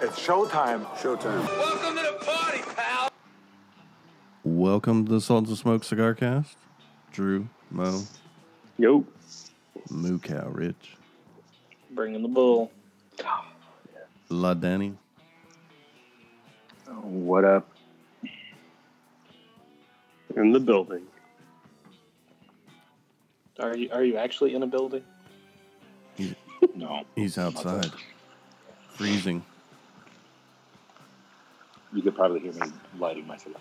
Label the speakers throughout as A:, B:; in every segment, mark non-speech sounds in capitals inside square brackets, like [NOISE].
A: It's showtime.
B: Showtime.
C: Welcome to the party, pal.
D: Welcome to the Sultans of Smoke Cigar Cast. Drew, Mo,
E: Yo.
D: Moo Cow, Rich,
F: Bringing the bull.
D: La Danny.
B: What up?
E: In the building.
F: Are you are you actually in a building?
B: No.
D: He's outside, freezing.
B: You could probably hear me lighting my cigar.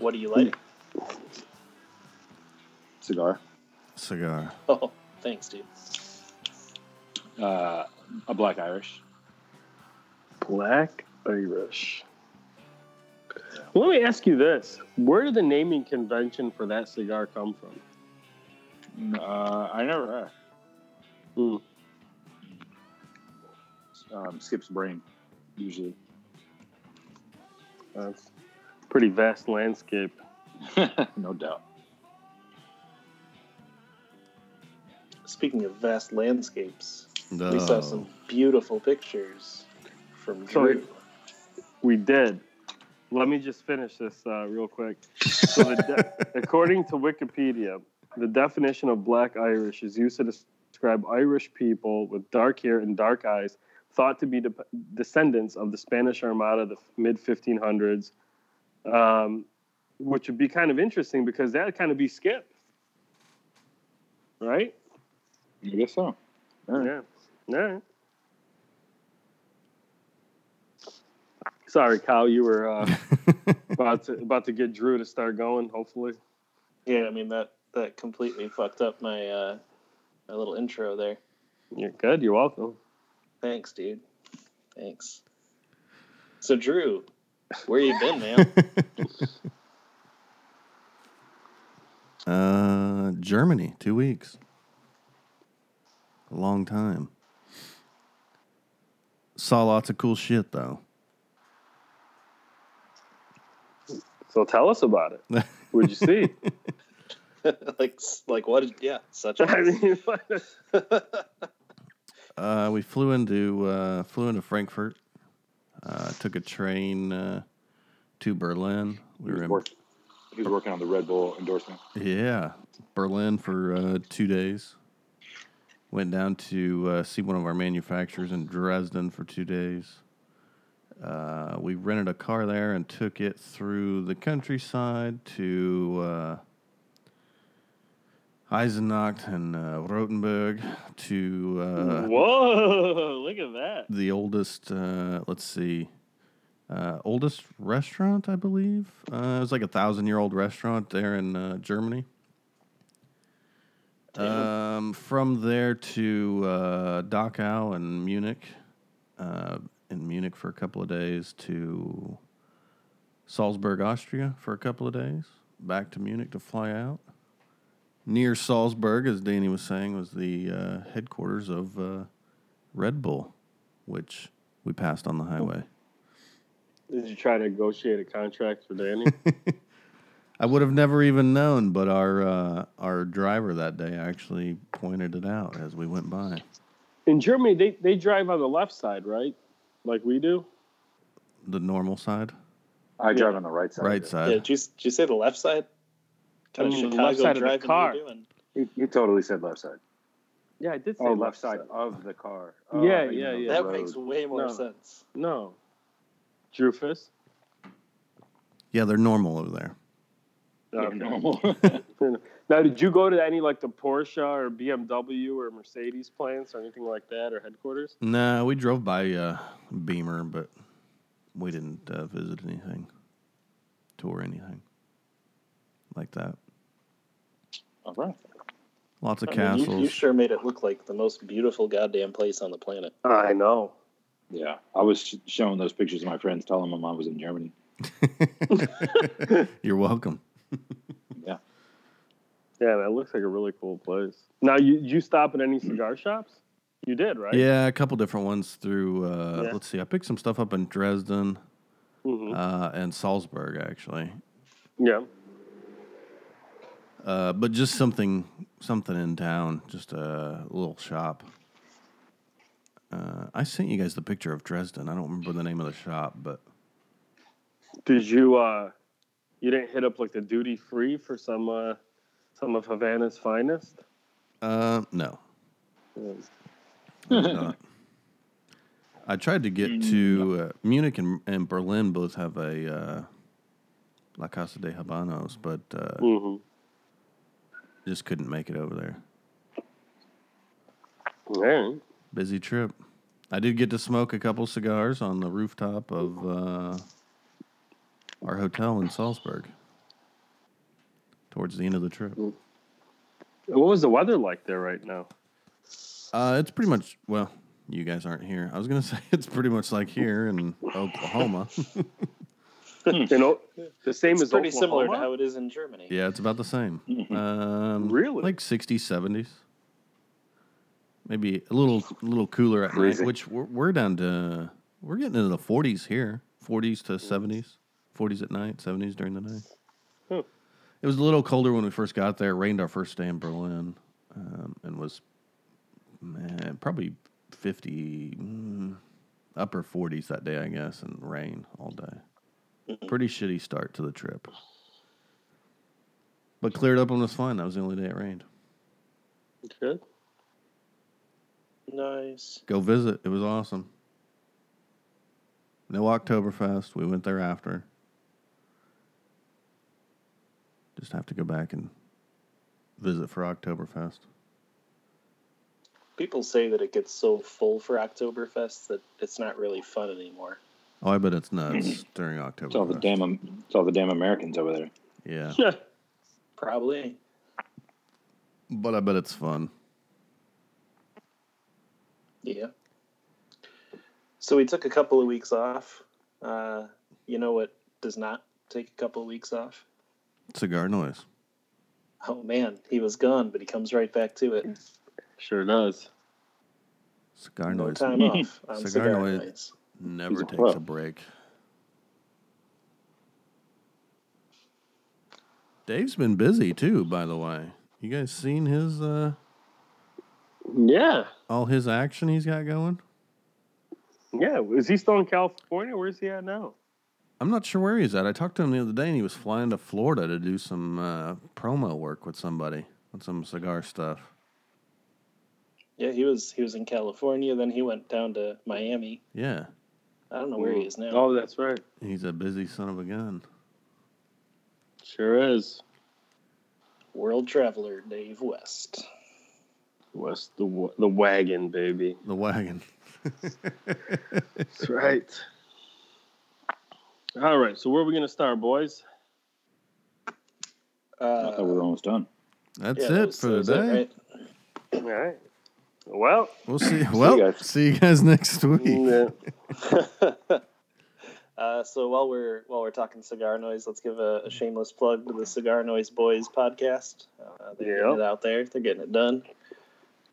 F: What are you lighting?
B: Cigar.
D: Cigar.
F: Oh, thanks, dude.
B: Uh, a black Irish.
E: Black Irish. Well, let me ask you this. Where did the naming convention for that cigar come from?
B: Uh, I never. Uh,
E: Hmm.
B: um, skips brain, usually.
E: That's pretty vast landscape. [LAUGHS]
B: no doubt.
F: Speaking of vast landscapes, we saw some beautiful pictures from
E: So
F: Drew.
E: it- We did. Let me just finish this uh, real quick. So, the de- [LAUGHS] according to Wikipedia, the definition of Black Irish is used to describe Irish people with dark hair and dark eyes, thought to be de- descendants of the Spanish Armada, the mid 1500s, um, which would be kind of interesting because that'd kind of be Skip, right?
B: I guess so.
E: Yeah. Yeah. Sorry, Kyle. You were uh, [LAUGHS] about to about to get Drew to start going. Hopefully.
F: Yeah, I mean that that completely fucked up my uh my little intro there.
E: You're good. You're welcome.
F: Thanks, dude. Thanks. So Drew, where you been, man? [LAUGHS]
D: uh, Germany, two weeks. A long time. Saw lots of cool shit though.
E: So tell us about it. What'd you see? [LAUGHS]
F: like like what? Is, yeah, such a. [LAUGHS]
E: I mean,
D: Uh, we flew into uh, flew into Frankfurt. Uh, took a train uh, to Berlin. We
B: He
D: were in
B: work, he was working on the Red Bull endorsement.
D: Yeah, Berlin for uh, two days. Went down to uh, see one of our manufacturers in Dresden for two days. Uh, we rented a car there and took it through the countryside to uh, Eisenach and uh, Rotenburg to uh,
E: Whoa! Look at that.
D: the oldest. Uh, let's see, uh, oldest restaurant, I believe. Uh, it was like a thousand year old restaurant there in uh, Germany. Um, from there to uh, Dachau and Munich, uh, in Munich for a couple of days to Salzburg, Austria for a couple of days, back to Munich to fly out. Near Salzburg, as Danny was saying, was the uh, headquarters of uh, Red Bull, which we passed on the highway.
E: Did you try to negotiate a contract for Danny? [LAUGHS]
D: I would have never even known, but our uh, our driver that day actually pointed it out as we went by.
E: In Germany, they, they drive on the left side, right? Like we do.
D: The normal side,
B: I drive on the right side.
D: right
F: Yeah,
D: side.
F: did you did you say the left side? Kind of
E: the
F: Chicago
E: left side of the car.
F: you doing?
B: He, he totally said left side.
E: Yeah, I did say
B: Oh, left side of the car. Oh,
E: Yeah,
B: I thought you
E: yeah,
B: meant
E: yeah.
F: That
B: road.
F: makes way more
E: No.
F: sense.
E: No. Drufus.
D: Yeah, they're normal over there.
B: They're
E: Okay.
B: normal. [LAUGHS] [LAUGHS]
E: Now, did you go to any like the Porsche or BMW or Mercedes plants or anything like that or headquarters?
D: No, we drove by uh, Beamer, but we didn't uh, visit anything, tour anything like that.
B: All right.
D: Lots of
F: I mean, you,
D: castles.
F: you sure made it look like the most beautiful goddamn place on the planet.
E: I know.
B: Yeah, I was sh- showing those pictures to my friends, telling them I was in Germany. [LAUGHS]
D: You're welcome. [LAUGHS]
B: Yeah.
E: Yeah, that looks like a really cool place. Now, you you stop at any cigar shops? You did, right?
D: Yeah, a couple different ones through. Uh,
E: Yeah.
D: Let's see, I picked some stuff up in Dresden
E: Mhm.
D: uh, and Salzburg, actually.
E: Yeah.
D: Uh, but just something, something in town, just a little shop. Uh, I sent you guys the picture of Dresden. I don't remember the name of the shop, but
E: Did you uh you didn't hit up like the duty free for some uh some of Havana's finest?
D: uh, no,
E: Yeah.
D: I tried to get to uh, Munich and, and Berlin. Both have a uh, La Casa de Habanos, but uh,
E: Mhm.
D: Just couldn't make it over there.
E: Right.
D: Busy trip. I did get to smoke a couple cigars on the rooftop of uh, our hotel in Salzburg towards the end of the trip.
E: What was the weather like there right now?
D: Uh, it's pretty much well. You guys aren't here. I was gonna [LAUGHS] say it's pretty much like here in Oklahoma. [LAUGHS]
E: you know, the same
F: It's
E: as
F: pretty similar to how it is in Germany.
D: yeah, it's about the same. Um,
E: Really?
D: Like 60s, 70s. Maybe a little, little cooler at
E: Crazy.
D: night. Which we're, we're down to. We're getting into the 40s here. 40s to 70s. 40s at night. 70s during the night.
E: Huh.
D: It was a little colder when we first got there. It rained our first day in Berlin, um, and was man probably 50 mm, upper 40s that day, I guess, and rain all day. Mm-hmm. Pretty shitty start to the trip. But cleared up and was fine. That was the only day it rained.
E: Good.
F: Nice.
D: Go visit. It was awesome. No Oktoberfest. We went there after. Just have to go back and visit for Oktoberfest.
F: People say that it gets so full for Oktoberfest that it's not really fun anymore.
D: Oh, I bet it's nuts during October.
B: It's all the damn it's all the damn Americans over there.
D: Yeah, [LAUGHS]
F: Probably.
D: but I bet it's fun.
F: Yeah. So we took a couple of weeks off. Uh, you know what does not take a couple of weeks off?
D: Cigar noise.
F: Oh man, he was gone, but he comes right back to it.
E: Sure does.
D: Cigar
F: No
D: noise
F: time [LAUGHS] off on
D: Cigar
F: cigar,
D: noise.
F: noise.
D: Never
B: a
D: takes
B: pro.
D: a break. Dave's been busy too, by the way. You guys seen his uh
E: Yeah.
D: all his action he's got going?
E: Yeah. Is he still in California? Where's he at now?
D: I'm not sure where he's at. I talked to him the other day and he was flying to Florida to do some uh, promo work with somebody on some cigar stuff.
F: Yeah, he was he was in California, then he went down to Miami.
D: Yeah.
F: I don't know where he is now.
E: Oh, that's right.
D: He's a busy son of a gun.
E: Sure is.
F: World traveler Dave West.
E: West the the wagon, baby.
D: The wagon.
E: That's right. All right. So where are we gonna start, boys?
B: I thought we
F: Uh,
B: were almost done.
D: That's
F: yeah, that
D: it
F: was-
D: for
F: that was it,
D: today.
F: right?
E: All right. Well,
D: We'll see. Well,
B: guys.
D: see you guys [LAUGHS] next week.
E: yeah. [LAUGHS] [LAUGHS]
F: uh, so while we're while we're talking cigar noise, let's give a, a shameless plug to the Cigar Noise Boys podcast. Uh, they're
E: Yeah.
F: getting it out there. They're getting it done.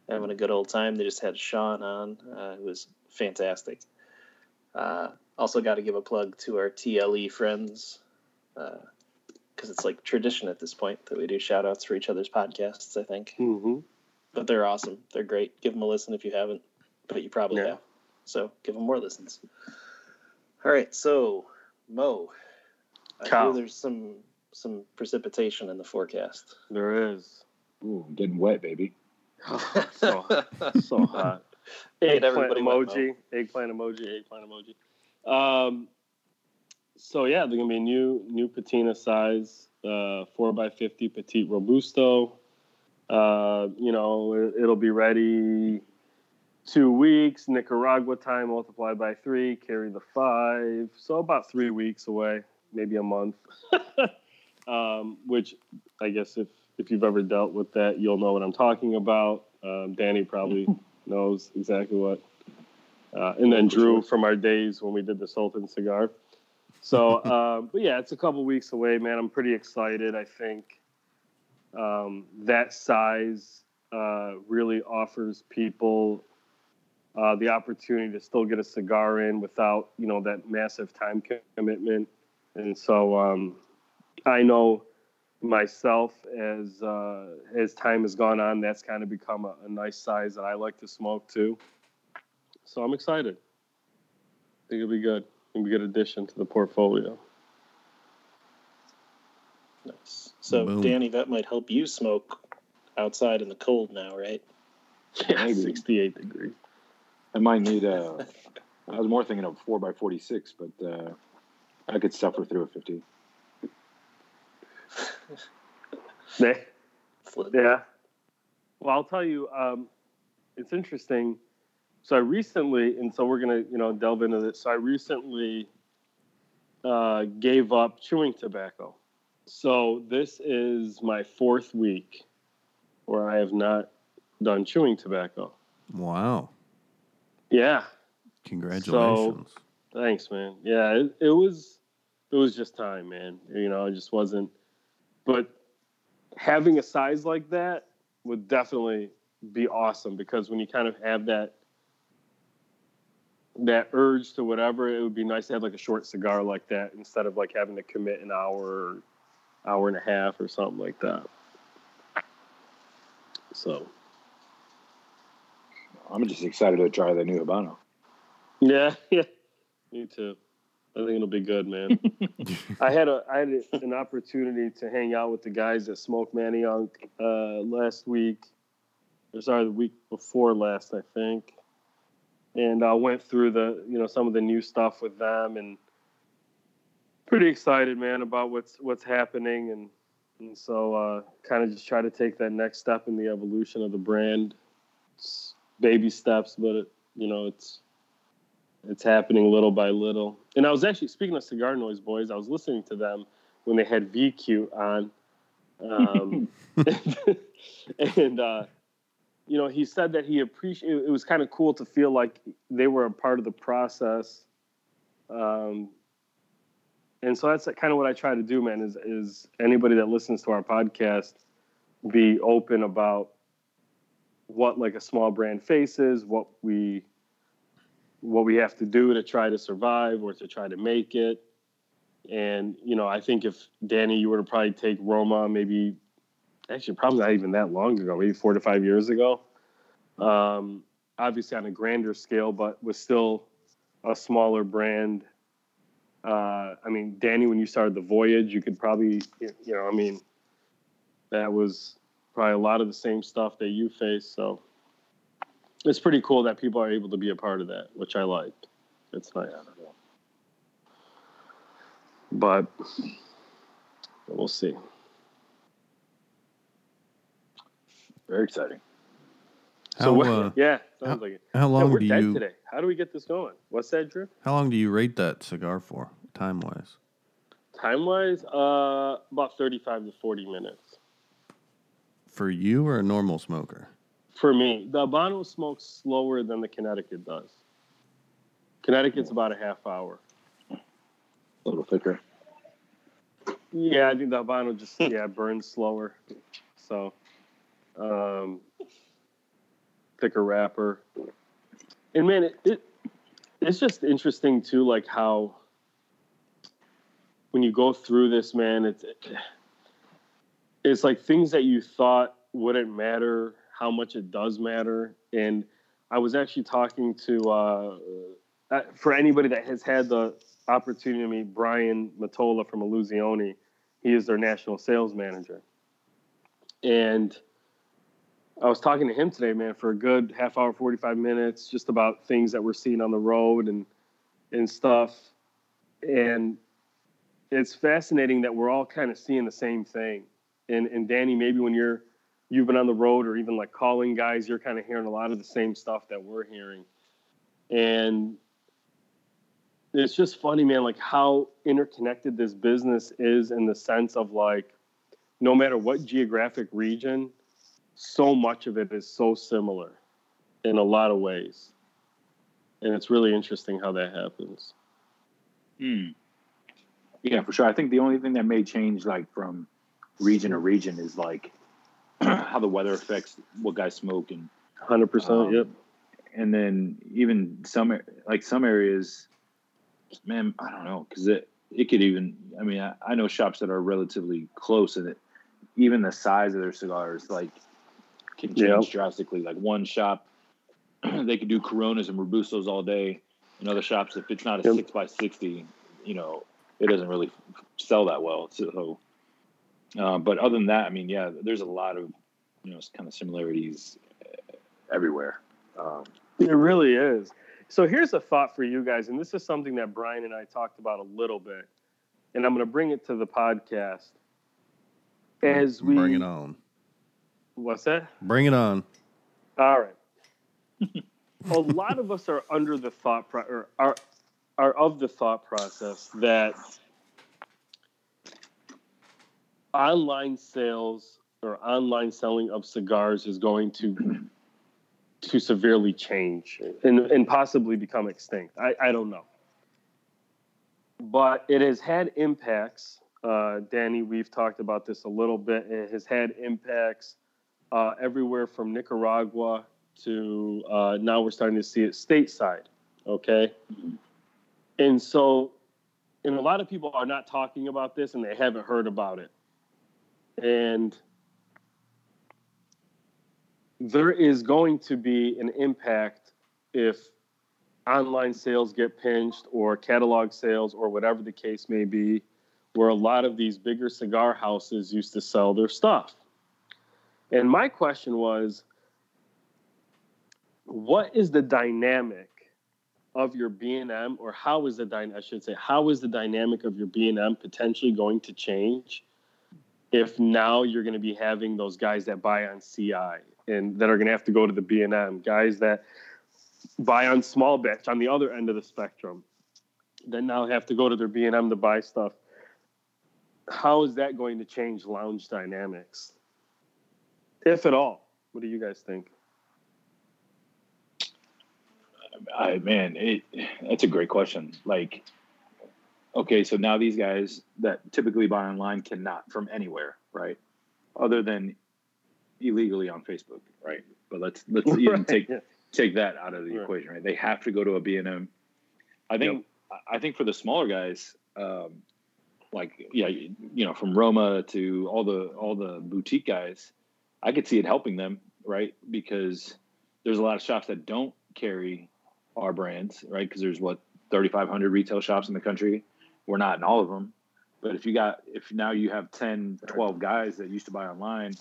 F: Having a good old time. They just had Sean on. Uh, it was fantastic. Uh, also, got to give a plug to our TLE friends because it's like tradition at this point that we do shout outs for each other's podcasts. I think,
E: hmm
F: but they're awesome. They're great. Give them a listen if you haven't, but you probably
E: Yeah.
F: have. So give them more listens. All right, so Mo, I
E: Cow.
F: hear there's some some precipitation in the forecast.
E: There is.
B: Ooh, I'm getting wet, baby. [LAUGHS] [LAUGHS]
E: so so hot.
F: Get
E: Eggplant
F: everybody wet,
E: emoji, eggplant emoji, eggplant emoji. Um, so yeah, they're gonna be a new new patina size, uh, four x fifty petite robusto. Uh, you know, it, it'll be ready two weeks. Nicaragua time multiplied by three, carry the five, so about three weeks away, maybe a month. [LAUGHS] um, which I guess if if you've ever dealt with that, you'll know what I'm talking about. Um, Danny probably [LAUGHS] knows exactly what. Uh, and then Drew from our days when we did the Sultan cigar. So, um, [LAUGHS] but yeah, it's a couple weeks away, man. I'm pretty excited. I think um, that size uh, really offers people uh, the opportunity to still get a cigar in without, you know, that massive time commitment. And so um, I know myself as uh, as time has gone on, that's kind of become a, a nice size that I like to smoke too. so I'm excited. I think it'll be good. It'll be a good addition to the portfolio.
F: Nice. So,
D: Boom.
F: Danny, that might help you smoke outside in the cold now, right?
E: Yeah,
B: Maybe.
E: 68 degrees.
B: I might need a. I was more thinking of four by forty six, but uh, I could suffer through a fifty. [LAUGHS]
E: Yeah. Yeah. Well, I'll tell you, um, it's interesting. So I recently, and so we're gonna, you know, delve into this. So I recently uh, gave up chewing tobacco. So this is my fourth week where I have not done chewing tobacco.
D: Wow.
E: Yeah.
D: Congratulations.
E: Thanks, man. Yeah, it, it was it was just time, man. You know, I just wasn't but having a size like that would definitely be awesome because when you kind of have that that urge to whatever, it would be nice to have like a short cigar like that instead of like having to commit an hour or hour and a half or something like that. So
B: I'm just excited to try the new Habano.
E: Yeah, [LAUGHS] yeah. Me too. I think it'll be good, man. [LAUGHS] I had a I had an opportunity to hang out with the guys at Smoke Manioc uh, last week. Or sorry, the week before last, I think. And I went through the you know some of the new stuff with them and pretty excited, man, about what's what's happening and and so uh, kind of just try to take that next step in the evolution of the brand. It's baby steps, but it, you know it's it's happening little by little. And I was actually speaking of Cigar Noise Boys. I was listening to them when they had VQ on, um, [LAUGHS] [LAUGHS] and uh, you know he said that he appreciated. It was kind of cool to feel like they were a part of the process. Um, and so that's kind of what I try to do, man. Is is anybody that listens to our podcast be open about what like a small brand faces, what we what we have to do to try to survive or to try to make it. And you know, I think if Danny, you were to probably take Roma, maybe actually probably not even that long ago, maybe four to five years ago. Um, obviously on a grander scale, but was still a smaller brand. Uh, I mean, Danny, when you started the voyage, you could probably, you know, I mean, that was probably a lot of the same stuff that you faced. So it's pretty cool that people are able to be a part of that, which I like. It's nice. But we'll see.
B: Very exciting.
D: How,
E: so
D: uh,
E: yeah, sounds
D: how-
E: like it.
D: how
E: Yeah,
D: long
E: we're
D: do
E: dead
D: you
E: today. How do we get this going? What's that, Drew?
D: how long do you rate that cigar for, time wise?
E: Time wise, uh, about thirty-five to forty minutes
D: For you or a normal smoker?
E: for me. The Habano smokes slower than the Connecticut does. Connecticut's about a half hour.
B: A little thicker.
E: Yeah, I think the Habano just yeah burns slower. So, um, thicker wrapper. And man, it, it it's just interesting too, like how when you go through this, man, it's it's like things that you thought wouldn't matter, how much it does matter. And I was actually talking to uh, uh, for anybody that has had the opportunity to meet Brian Matola from Illusione. He is their national sales manager. And I was talking to him today, man, for a good half hour, 45 minutes, just about things that we're seeing on the road and and stuff. And it's fascinating that we're all kind of seeing the same thing. And and Danny, maybe when you're you've been on the road or even like calling guys, you're kind of hearing a lot of the same stuff that we're hearing. And it's just funny, man, like how interconnected this business is in the sense of like, no matter what geographic region, so much of it is so similar in a lot of ways. And it's really interesting how that happens.
B: Hmm. Yeah, for sure. I think the only thing that may change, like from region to region, is like [CLEARS THROAT] how the weather affects what guys smoke, and
E: 100%.
B: Um,
E: yep.
B: and then even some like some areas, man, I don't know, because it it could even. I mean, I, I know shops that are relatively close, and it even the size of their cigars like can change
E: Yeah.
B: drastically. Like one shop [CLEARS THROAT] they could do Coronas and Robustos all day. In other shops, if it's not a
E: Yep.
B: six by sixty, you know, it doesn't really sell that well. So, uh, but other than that, I mean, yeah, there's a lot of you know kind of similarities uh, everywhere. Um,
E: It really is. So here's a thought for you guys, and this is something that Brian and I talked about a little bit, and I'm going to bring it to the podcast. As we
D: Bring it on.
E: What's that?
D: Bring it on.
E: All right. [LAUGHS] a lot of us are under the thought pro- or are are of the thought process that online sales or online selling of cigars is going to to severely change and, and possibly become extinct. I, I don't know. But it has had impacts. Uh, Danny, we've talked about this a little bit. It has had impacts uh, everywhere from Nicaragua to uh, now we're starting to see it stateside. Okay. And so, and a lot of people are not talking about this and they haven't heard about it. And there is going to be an impact if online sales get pinched or catalog sales or whatever the case may be, where a lot of these bigger cigar houses used to sell their stuff. And my question was, what is the dynamic of your B&M or how is the dy- I should say how is the dynamic of your B&M potentially going to change if now you're going to be having those guys that buy on CI and that are going to have to go to the B&M guys that buy on small batch on the other end of the spectrum that now have to go to their B&M to buy stuff? How is that going to change lounge dynamics if at all what do you guys think
B: I man, it that's a great question. Like, okay, so now these guys that typically buy online cannot from anywhere, right? Other than illegally on Facebook, right? But let's let's [LAUGHS] even take
E: yeah.
B: take that out of the
E: Right.
B: equation, right? They have to go to a B&M. I think I think for the smaller guys, um, like yeah, you know, from Roma to all the all the boutique guys, I could see it helping them, right? Because there's a lot of shops that don't carry our brands, right? Because there's what 3,500 retail shops in the country. We're not in all of them, but if you got if now you have 10, 12 guys that used to buy online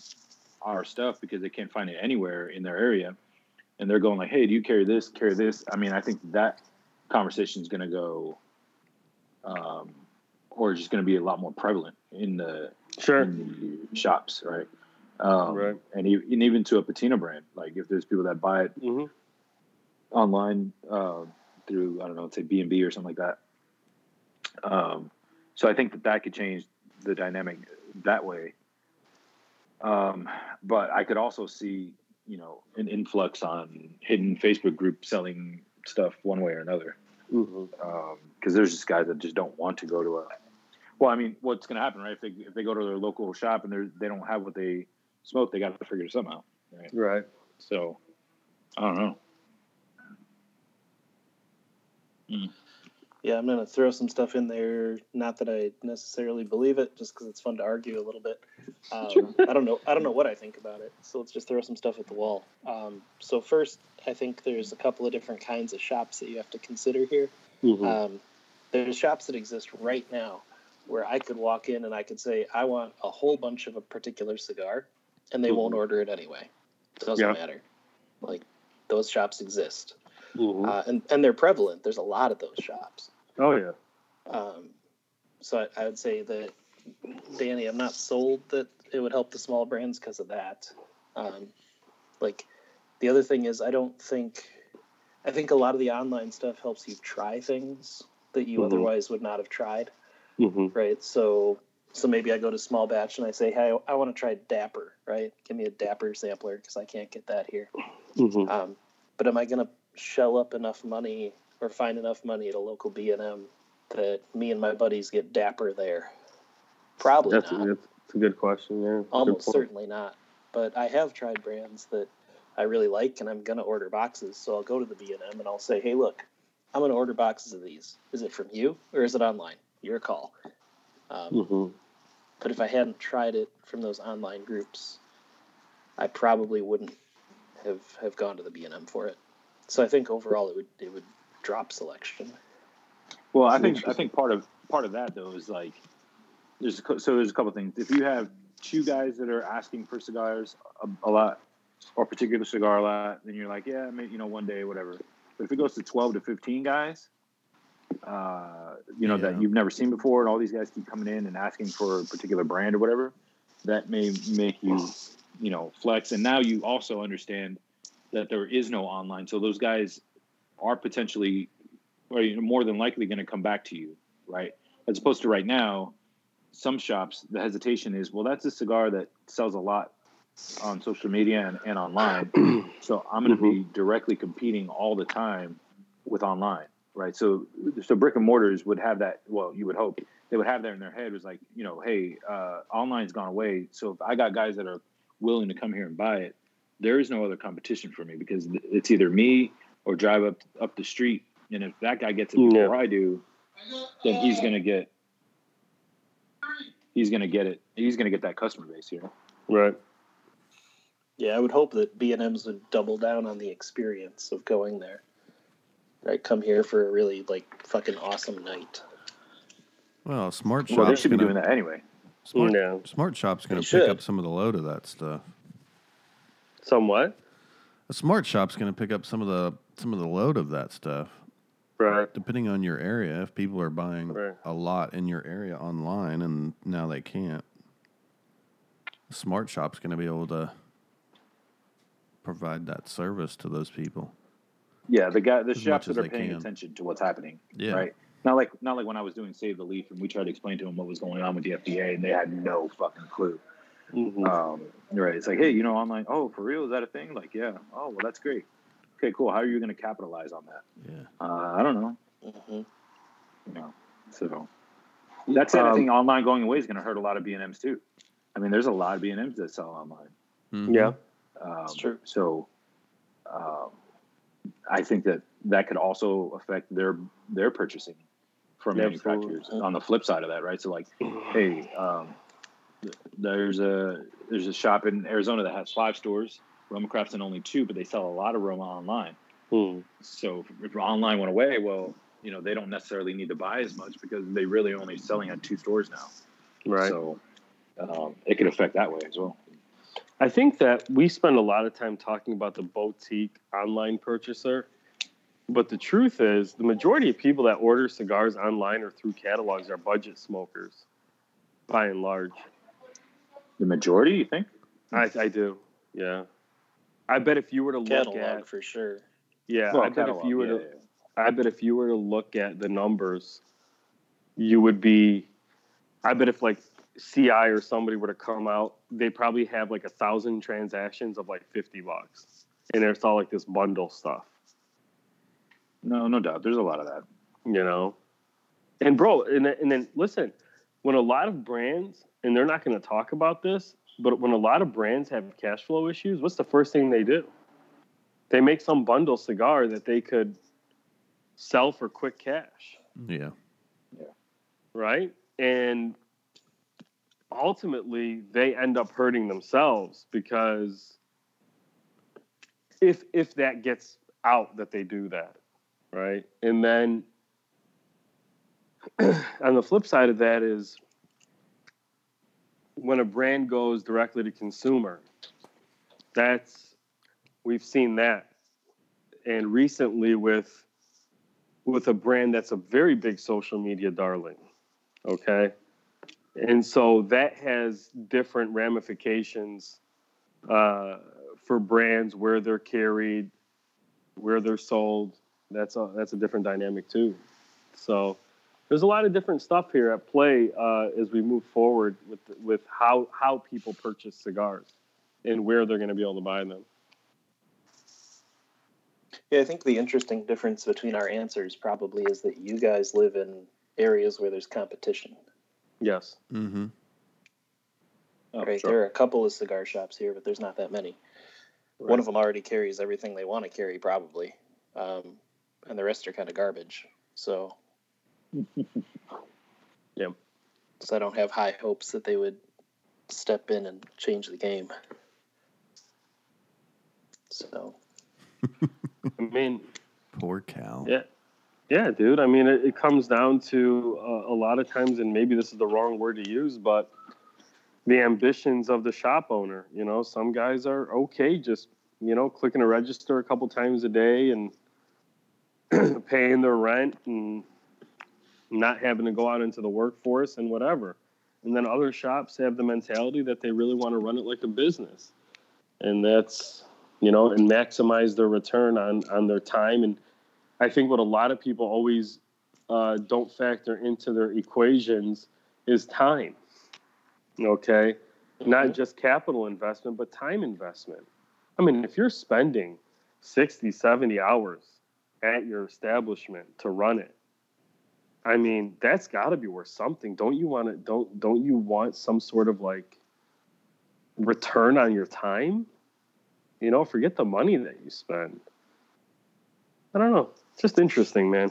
B: our stuff because they can't find it anywhere in their area, and they're going like, "Hey, do you carry this? Carry this?" I mean, I think that conversation is going to go, um, or just going to be a lot more prevalent in the
E: sure
B: in the shops, right? Um,
E: Right.
B: And, e- and even to a patina brand, like if there's people that buy it
E: hmm
B: online uh, through I don't know, say B and B or something like that. Um, so I think that that could change the dynamic that way. Um, but I could also see, you know, an influx on hidden Facebook groups selling stuff one way or another. Because there's just guys that just don't want to go to a. Well, I mean, what's going to happen, right? If they if they go to their local shop and they they don't have what they smoke, they got to figure something out, right?
E: right
B: So, I don't know.
F: Yeah, I'm gonna throw some stuff in there. Not that I necessarily believe it, just because it's fun to argue a little bit. Um, I don't know. I don't know what I think about it. So let's just throw some stuff at the wall. Um, so first, I think there's a couple of different kinds of shops that you have to consider here.
E: Mhm.
F: Um, there's shops that exist right now where I could walk in and I could say I want a whole bunch of a particular cigar, and they won't
E: Mhm.
F: order it anyway. Doesn't
E: Yeah.
F: matter. Like those shops exist,
E: Mhm.
F: uh, and and they're prevalent. There's a lot of those shops.
E: oh yeah
F: Um, so I, I would say that, Danny, I'm not sold that it would help the small brands because of that. Um, like, the other thing is, I don't think, I think a lot of the online stuff helps you try things that you
E: Mhm.
F: otherwise would not have tried,
E: hmm
F: right? So, so maybe I go to small batch and I say, hey, I, want to try Dapper, right? Give me a Dapper sampler because I can't get that here.
E: hmm
F: Um, but am I going to shell up enough money or find enough money at a local B and M that me and my buddies get dapper there? Probably
E: that's,
F: not.
E: that's a good question yeah
F: Almost certainly not. But I have tried brands that I really like, and I'm going to order boxes. So I'll go to the B and M and I'll say, "Hey, look, I'm going to order boxes of these. Is it from you or is it online? Your call." Um,
E: Mhm.
F: But if I hadn't tried it from those online groups, I probably wouldn't have have gone to the B and M for it. So I think overall it would it would drop selection.
B: Well, I think I think part of part of that though is like there's a so there's a couple things. If you have two guys that are asking for cigars a, a lot or a particular cigar a lot, then you're like, yeah, maybe you know one day whatever. But if it goes to 12 to 15 guys, uh, you know
D: Yeah.
B: that you've never seen before, and all these guys keep coming in and asking for a particular brand or whatever, that may make you you know flex. And now you also understand that there is no online, so those guys are potentially or more than likely going to come back to you, right? As opposed to right now, some shops, the hesitation is, well, that's a cigar that sells a lot on social media and, and online. [CLEARS THROAT] so I'm going to be directly competing all the time with online, right? So, so brick and mortars would have that. Well, you would hope they would have that in their head was like, you know, hey, uh, online's gone away. So if I got guys that are willing to come here and buy it, there is no other competition for me because it's either me or drive up up the street. And if that guy gets it
E: Yeah.
B: before I do, then he's gonna get he's gonna get it. He's gonna get that customer base here.
E: Right.
F: Yeah, I would hope that B and M's would double down on the experience of going there. Right, come here for a really like fucking awesome night.
D: Well, Smart
B: Well, they
D: Shop's
B: should be
D: gonna,
B: doing that anyway.
D: Smart,
E: Yeah.
D: Smart Shop's going to pick
F: should.
D: up some of the load of that stuff.
E: Somewhat.
D: A Smart Shop's going to pick up some of the some of the load of that stuff.
E: Right.
D: Depending on your area, if people are buying
E: Right.
D: a lot in your area online and now they can't, a Smart Shop's going to be able to provide that service to those people.
B: Yeah, the guy, the
D: As
B: shops that are paying
D: can.
B: attention to what's happening.
D: Yeah.
B: Right. Not like not like when I was doing Save the Leaf and we tried to explain to them what was going on with the FDA and they had no fucking clue.
E: Mhm.
B: Um, right. It's like, hey, you know, online. Oh, for real? Is that a thing? Like, yeah. Oh, well, that's great. Okay, cool. How are you going to capitalize on that?
D: Yeah.
B: Uh, I don't know.
F: hmm
B: You know. So that's it. I
E: Um,
B: think online going away is going to hurt a lot of B and M's too. I mean, there's a lot of B and M's that sell online.
D: Mhm.
E: Yeah.
B: Um,
F: That's true.
B: So, um, I think that that could also affect their their purchasing from
E: Absolutely.
B: manufacturers. On the flip side of that, right? So, like, hey, um, there's a there's a shop in Arizona that has five stores. Roma Craft's in only two, but they sell a lot of Roma online.
E: Hmm.
B: So if online went away, well, you know, they don't necessarily need to buy as much because they really only selling at two stores now.
E: Right.
B: So um, it could affect that way as well.
E: I think that we spend a lot of time talking about the boutique online purchaser, but the truth is, the majority of people that order cigars online or through catalogs are budget smokers, by and large.
B: The majority, you think?
E: I, I do, yeah. I bet if you were to look
F: Catalog
E: at,
F: for sure.
E: yeah,
B: Well,
E: I bet if you were
B: yeah,
E: to,
B: yeah.
E: I bet if you were to look at the numbers, you would be. I bet if like CI or somebody were to come out, they probably have like a thousand transactions of like fifty bucks, and it's all like this bundle stuff,
B: No, no doubt. There's a lot of that.
E: you know. And bro, and then- and then listen, when a lot of brands, and they're not going to talk about this, but when a lot of brands have cash flow issues, what's the first thing they do? They make some bundle cigar that they could sell for quick cash.
D: Yeah. Yeah.
E: right? And ultimately, they end up hurting themselves because if if that gets out that they do that, right? And then [CLEARS THROAT] on the flip side of that is when a brand goes directly to consumer, that's we've seen that. And recently with with a brand that's a very big social media darling. Okay. And so that has different ramifications uh, for brands where they're carried, where they're sold. That's a that's a different dynamic too. So there's a lot of different stuff here at play uh, as we move forward with with how how people purchase cigars and where they're going to be able to buy them.
F: Yeah, I think the interesting difference between our answers probably is that you guys live in areas where there's competition.
E: Yes.
D: Mm-hmm.
B: Oh,
F: right?
B: sure.
F: There are a couple of cigar shops here, but there's not that many. One of them already carries everything they want to carry, probably, um, and the rest are kind of garbage. So, [LAUGHS]
E: Yeah.
F: So I don't have high hopes that they would step in and change the game. So, [LAUGHS]
E: I mean,
D: Poor Cal.
E: Yeah. Yeah, dude. I mean, it, it comes down to uh, a lot of times, and maybe this is the wrong word to use, but the ambitions of the shop owner. You know, some guys are okay just, you know, clicking a register a couple times a day and [CLEARS THROAT] paying their rent and not having to go out into the workforce and whatever. And then other shops have the mentality that they really want to run it like a business. And that's, you know, and maximize their return on on their time and I think what a lot of people always uh, don't factor into their equations is time. Okay. Not just capital investment, but time investment. I mean, if you're spending 60, 70 hours at your establishment to run it, I mean, that's got to be worth something. Don't you want to, don't, don't you want some sort of like return on your time? You know, forget the money that you spend. I don't know. It's just interesting, man.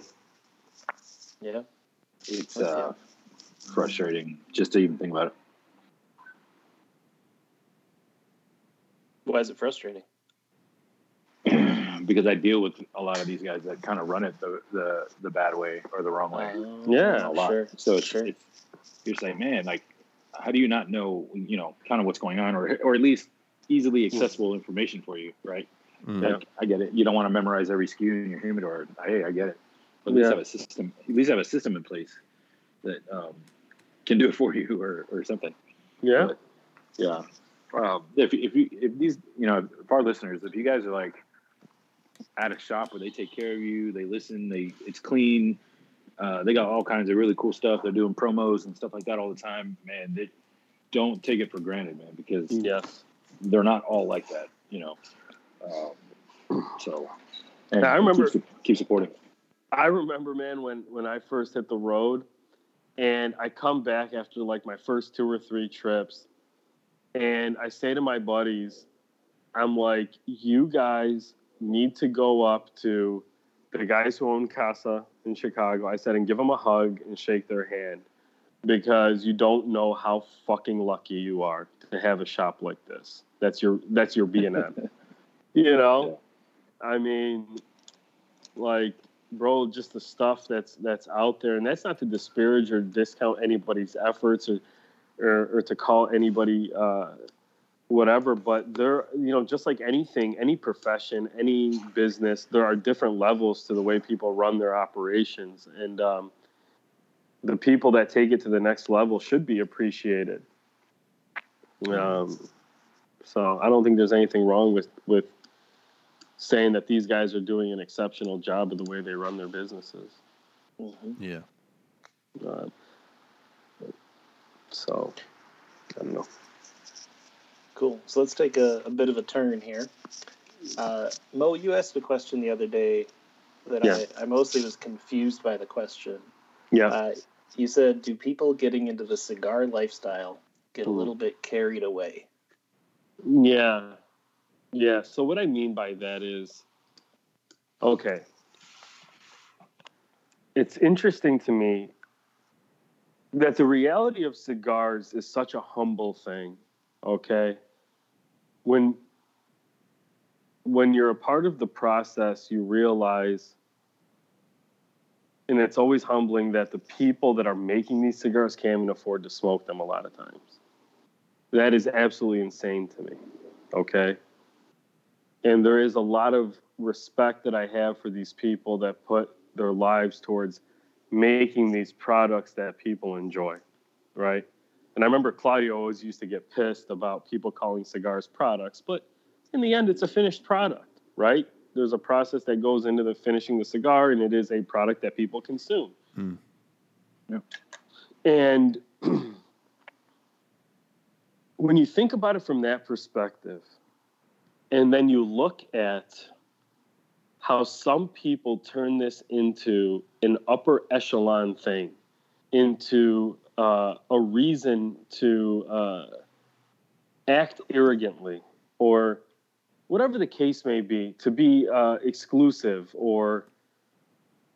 F: Yeah.
B: It's uh, frustrating just to even think about it.
F: Why is it frustrating? [CLEARS THROAT]
B: because I deal with a lot of these guys that kind of run it the, the, the bad way or the wrong way
F: Oh,
E: Yeah,
B: a lot.
F: Sure.
B: So it's,
F: sure.
B: it's you're saying, man, like, how do you not know, you know, kind of what's going on, or or at least easily accessible information for you, right?
D: Mm.
E: Yeah.
B: I get it. You don't want to memorize every SKU in your humidor. Hey, I get it. But at
E: Yeah.
B: least have a system. At least have a system in place that um, can do it for [LAUGHS] you, or or something.
E: Yeah.
B: But, yeah. Um, if if you if these you know for our listeners, if you guys are like at a shop where they take care of you, they listen, they it's clean, uh, they got all kinds of really cool stuff. They're doing promos and stuff like that all the time. Man, they don't take it for granted, man, because
E: Yes.
B: they're not all like that, you know. Um, so, and
E: I remember-
B: keep, keep supporting.
E: I remember, man, when when I first hit the road, and I come back after like my first two or three trips, and I say to my buddies, I'm like, you guys need to go up to the guys who own Casa in Chicago. I said, and give them a hug and shake their hand because you don't know how fucking lucky you are to have a shop like this. That's your that's your B and M. [LAUGHS] You know, I mean, like, bro, just the stuff that's that's out there, and that's not to disparage or discount anybody's efforts or or, or to call anybody uh, whatever. But there, you know, just like anything, any profession, any business, there are different levels to the way people run their operations, and um, the people that take it to the next level should be appreciated. Um, so I don't think there's anything wrong with with saying that these guys are doing an exceptional job of the way they run their businesses.
F: Mhm.
D: Yeah.
E: Uh, so I don't know.
F: Cool. So let's take a, a bit of a turn here. Uh, Mo, you asked a question the other day that
E: Yeah.
F: I, I mostly was confused by the question.
E: Yeah,
F: Uh, you said, "Do people getting into the cigar lifestyle get a
E: Hmm.
F: little bit carried away?"
E: yeah, yeah. So what I mean by that is, okay, it's interesting to me that the reality of cigars is such a humble thing. Okay, when when you're a part of the process, you realize, and it's always humbling that the people that are making these cigars can't even afford to smoke them a lot of times. That is absolutely insane to me. Okay. And there is a lot of respect that I have for these people that put their lives towards making these products that people enjoy. Right. And I remember Claudio always used to get pissed about people calling cigars products, but in the end, it's a finished product, right? There's a process that goes into the finishing the cigar, and it is a product that people consume.
D: Hmm.
B: Yeah.
E: And [CLEARS THROAT] when you think about it from that perspective, and then you look at how some people turn this into an upper echelon thing, into uh, a reason to uh, act arrogantly or whatever the case may be, to be uh, exclusive or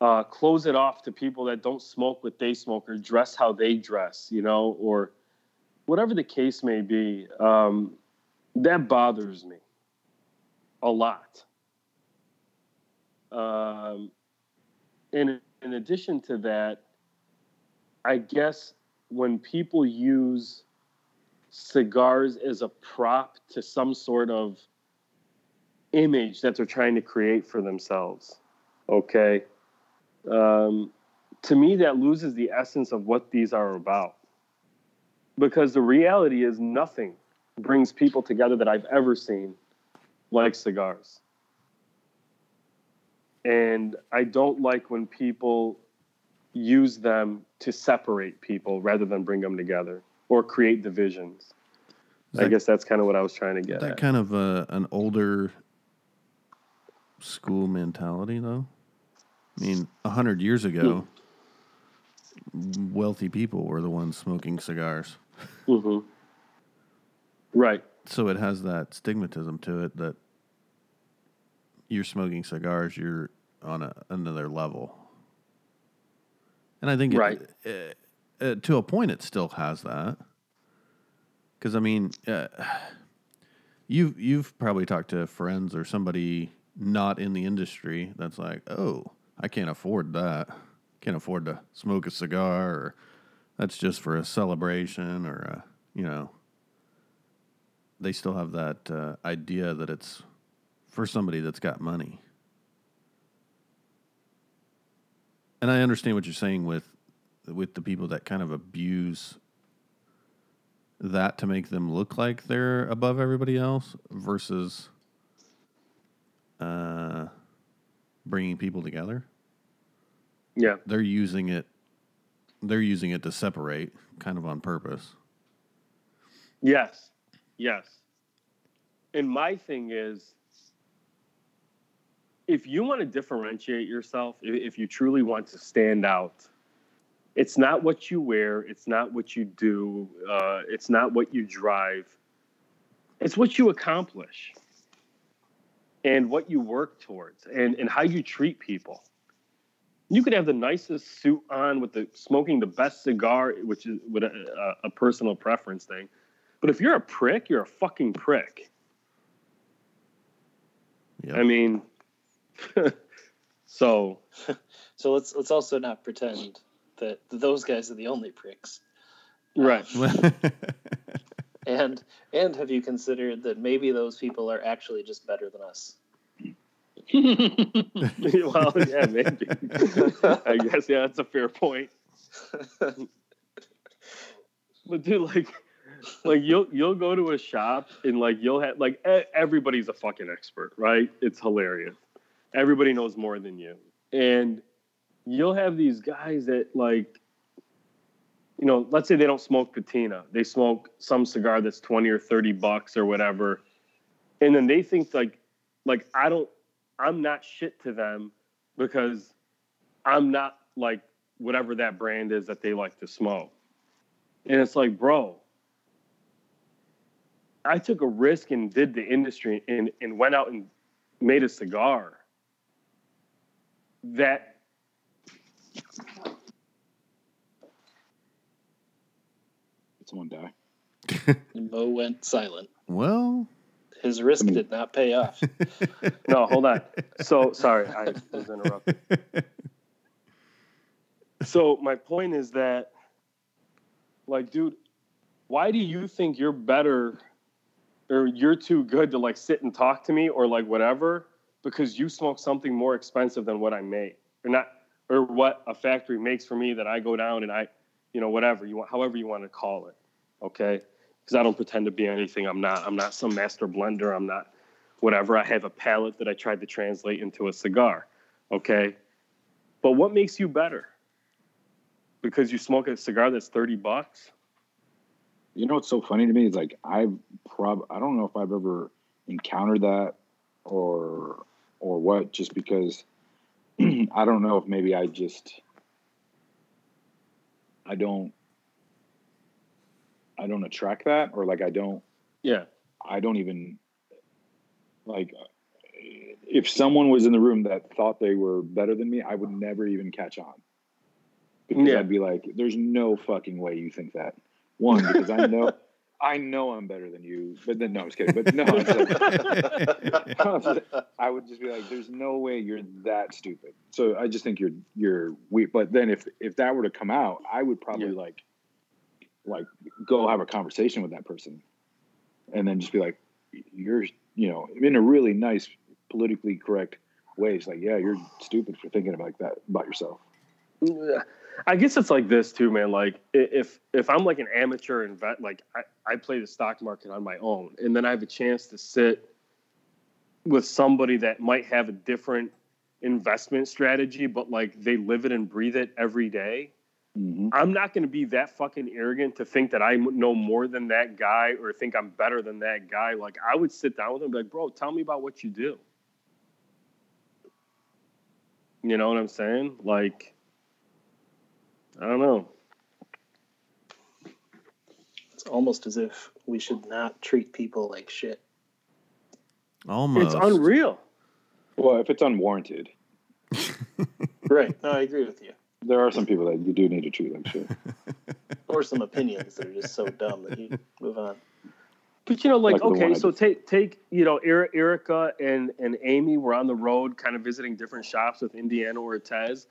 E: uh, close it off to people that don't smoke what they smoke or dress how they dress, you know, or whatever the case may be, um, that bothers me a lot. um, in in addition to that, I guess when people use cigars as a prop to some sort of image that they're trying to create for themselves, okay, um, to me that loses the essence of what these are about. Because the reality is nothing brings people together that I've ever seen like cigars. And I don't like when people use them to separate people rather than bring them together or create divisions. I guess that's kind of what I was trying to get
D: that
E: at.
D: kind of uh, an older school mentality, though. I mean, a hundred years ago, wealthy people were the ones smoking cigars,
E: hmm Right.
D: So it has that stigmatism to it that you're smoking cigars, you're on a, another level. And I think, it-
E: Right.
D: uh, uh, to a point, it still has that. Because I mean, uh, you've you've probably talked to friends or somebody not in the industry that's like, oh, I can't afford that. Can't afford to smoke a cigar, or that's just for a celebration, or a, you know. They still have that uh, idea that it's for somebody that's got money. And I understand what you're saying with with the people that kind of abuse that to make them look like they're above everybody else versus uh, bringing people together.
E: Yeah.
D: They're using it. They're using it to separate, kind of on purpose.
E: Yes. Yes. And my thing is if you want to differentiate yourself, if you truly want to stand out, it's not what you wear, it's not what you do, uh, it's not what you drive, it's what you accomplish and what you work towards and, and how you treat people. You could have the nicest suit on with the smoking the best cigar, which is with a, a, a personal preference thing. But if you're a prick, you're a fucking prick.
D: Yeah.
E: I mean, [LAUGHS] so
F: So let's let's also not pretend that those guys are the only pricks.
E: right.
F: Um, [LAUGHS] and and have you considered that maybe those people are actually just better than us? [LAUGHS]
E: well, yeah, maybe. I guess yeah, that's a fair point. But dude, like, like you'll you'll go to a shop and like you'll have like everybody's a fucking expert, right? It's hilarious. Everybody knows more than you, and you'll have these guys that like, you know, let's say they don't smoke patina, they smoke some cigar that's twenty or thirty bucks or whatever, and then they think like, like I don't, I'm not shit to them because I'm not like whatever that brand is that they like to smoke. And it's like, bro, I took a risk and did the industry and, and went out and made a cigar that
B: Did someone die? [LAUGHS]
F: Mo went silent.
D: well,
F: His risk did not pay off. [LAUGHS]
E: no, hold on. So sorry, I was interrupted. [LAUGHS] So my point is that, like, dude, why do you think you're better, or you're too good to like sit and talk to me, or like whatever, because you smoke something more expensive than what I make, or not, or what a factory makes for me that I go down and I, you know, whatever you want, however you want to call it, okay? Because I don't pretend to be anything I'm not. I'm not some master blender. I'm not whatever. I have a palate that I tried to translate into a cigar. Okay. But what makes you better? Because you smoke a cigar that's 30 bucks?
B: You know what's so funny to me is like I've prob I don't know if I've ever encountered that or or what just because [CLEARS THROAT] I don't know if maybe I just I don't I don't attract that or like I don't
E: Yeah.
B: I don't even like if someone was in the room that thought they were better than me, I would never even catch on. Because
E: Yeah.
B: I'd be like, there's no fucking way you think that. One, because I know [LAUGHS] I know I'm better than you, but then no, I was kidding. But no, I'm just- [LAUGHS] I would just be like, "There's no way you're that stupid." So I just think you're you're weak. But then if if that were to come out, I would probably
E: Yeah.
B: like like go have a conversation with that person, and then just be like, "You're you know in a really nice politically correct way." It's like, "Yeah, you're stupid for thinking about that about yourself."
E: I guess it's like this too, man. Like if if I'm like an amateur invest, like I, I play the stock market on my own, and then I have a chance to sit with somebody that might have a different investment strategy, but like they live it and breathe it every day.
B: Mm-hmm.
E: I'm not going to be that fucking arrogant to think that I know more than that guy or think I'm better than that guy. Like I would sit down with him, like, bro, tell me about what you do. You know what I'm saying? Like, I don't know.
F: It's almost as if we should not treat people like shit.
D: Almost.
E: It's unreal.
B: Well, if it's unwarranted, [LAUGHS]
F: Right. No, I agree with you.
B: there are some people that you do need to treat like shit. [LAUGHS]
F: Or some opinions that are just so dumb that you move on.
E: But you know, like,
B: Like
E: okay, so take take you know, Erica and and Amy were on the road, kind of visiting different shops with Indiana or Ortez.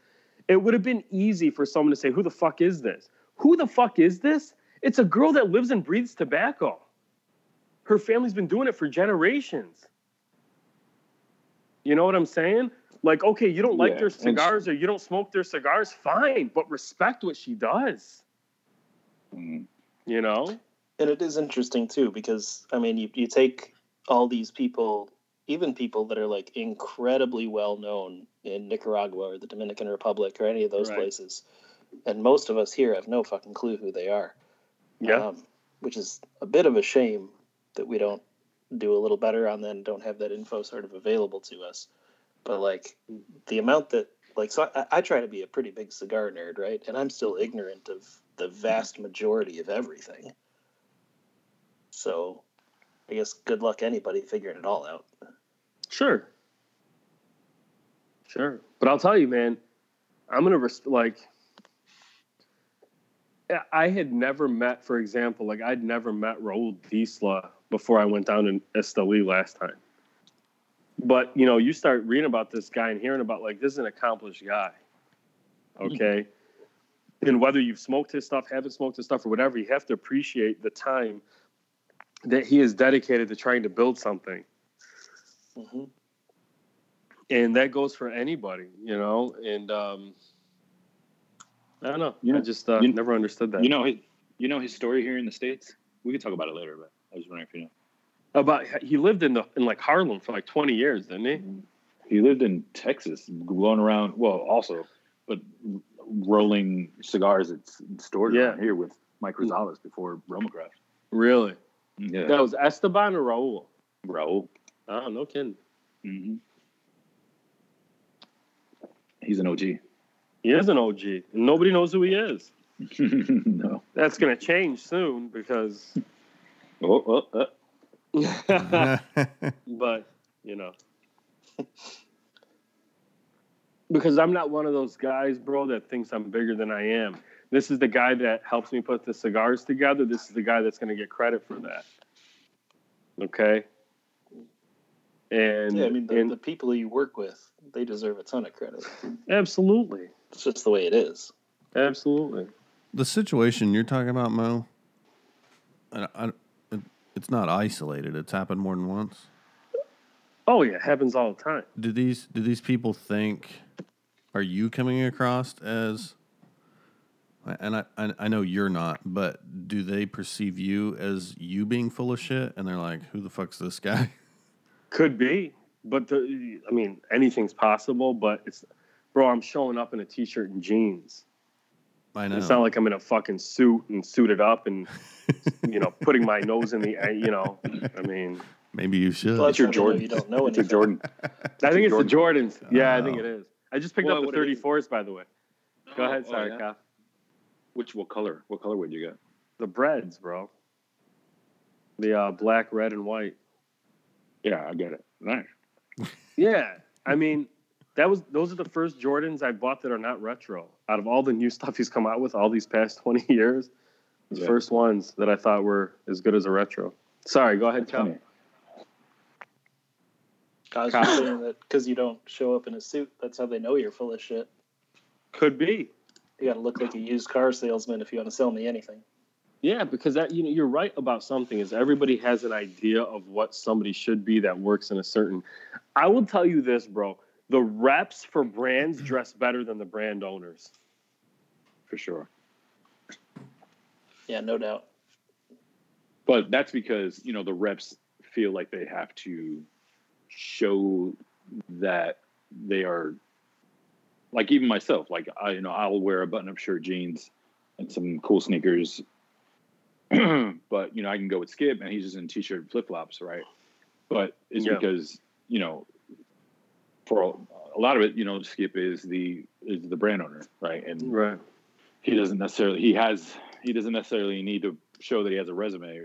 E: It would have been easy for someone to say, "Who the fuck is this? Who the fuck is this?" It's a girl that lives and breathes tobacco. Her family's been doing it for generations. You know what I'm saying? Like, okay, you don't like
B: Yeah,
E: their
B: and she-
E: cigars or you don't smoke their cigars, fine, but respect what she does.
B: Mm.
E: You know?
F: And it is interesting too because I mean, you you take all these people, even people that are like incredibly well known in Nicaragua or the Dominican Republic or any of those
E: Right.
F: places, and most of us here have no fucking clue who they are.
E: Yeah.
F: um, which is a bit of a shame that we don't do a little better on that and don't have that info sort of available to us. But like the amount that like so I, I try to be a pretty big cigar nerd, right? And I'm still ignorant of the vast majority of everything. So I guess good luck anybody figuring it all out.
E: Sure. Sure. But I'll tell you, man, I'm going to, res- like, I- had never met, for example, like, I'd never met Raul Diesla before I went down in Esteli last time. But, you know, you start reading about this guy and hearing about, like, this is an accomplished guy. Hmm. Okay. And whether you've smoked his stuff, haven't smoked his stuff, or whatever, you have to appreciate the time that he is dedicated to trying to build something
F: hmm
E: and that goes for anybody, you know. And um, I don't know.
B: You know-
E: I just uh,
B: you-
E: never understood that.
B: You know his, you know his story here in the states. We could talk about it later, but I was wondering if you know.
E: about he lived in the in like Harlem for like twenty years, didn't he?
B: He lived in Texas, going around. Well, also, but rolling cigars at stores
E: Yeah.
B: around here with Mike Rosales before Romacraft.
E: Really?
B: Yeah,
E: That was Esteban or Raul?
B: Raul.
E: Oh, no kidding.
B: Mm-hmm. He's an OG.
E: He is an OG, nobody knows who he is. [LAUGHS]
B: no.
E: That's gonna change soon because, [LAUGHS]
B: Oh, oh, uh. [LAUGHS]
E: but you know, because I'm not one of those guys, bro, that thinks I'm bigger than I am. This is the guy that helps me put the cigars together. This is the guy that's going to get credit for that. Okay. And,
F: Yeah, I mean the,
E: and
F: the people you work with, they deserve a ton of credit.
E: absolutely,
F: It's just the way it is.
E: absolutely.
D: the situation you're talking about, Mo, I, I, it, it's not isolated. It's happened more than once.
E: Oh yeah, it happens all the time.
D: Do these do these people think? Are you coming across as? And I, I I know you're not, but do they perceive you as you being full of shit? And they're like, "Who the fuck's this guy?"
E: Could be, but the, I mean, anything's possible. But it's, bro, I'm showing up in a t-shirt and jeans.
D: I know.
E: It's not like I'm in a fucking suit and suited up and [LAUGHS] you know putting my nose in the you know. I mean,
D: Maybe you should.
F: Well,
B: It's your
F: that's how they know
B: Jordan.
F: You don't know
B: It's your
F: anything.
B: Jordan. [LAUGHS]
E: I think it's the Jordans. Yeah, I think
D: Oh.
E: it is. I just picked
B: Well,
E: up the
B: what it is-
E: 34s, by the way. Go ahead,
B: Oh,
E: sorry,
B: yeah? Which what color? What color would you get?
E: The breads, bro. The uh, black, red, and white.
B: Yeah, I get it. Nice. [LAUGHS]
E: Yeah, I mean, that was those are the first Jordans I bought that are not retro. Out of all the new [LAUGHS] stuff he's come out with all these past [LAUGHS] twenty years, the
B: Yeah.
E: first ones that I thought were as good as a retro. Sorry, go ahead,
B: That's
E: Cal.
F: I was just saying that because you don't show up in a suit, that's how they know you're full of shit.
E: Could be.
F: You got to look like a used car salesman if you want to sell me anything.
E: Yeah, because that you know you're right about something is everybody has an idea of what somebody should be that works in a certain. I will tell you this, bro. The reps for brands dress better than the brand owners.
B: for sure.
F: Yeah, no doubt.
B: But that's because you know the reps feel like they have to show that they are like even myself. Like I, you know, I'll wear a button-up shirt, jeans, and some cool sneakers. [CLEARS THROAT] but you know, I can go with Skip, and he's just in t-shirt and flip-flops, right? But it's
E: Yeah.
B: because you know, for a, a lot of it, you know, Skip is the is the brand owner, right? And
E: Right.
B: he doesn't necessarily he has he doesn't necessarily need to show that he has a resume.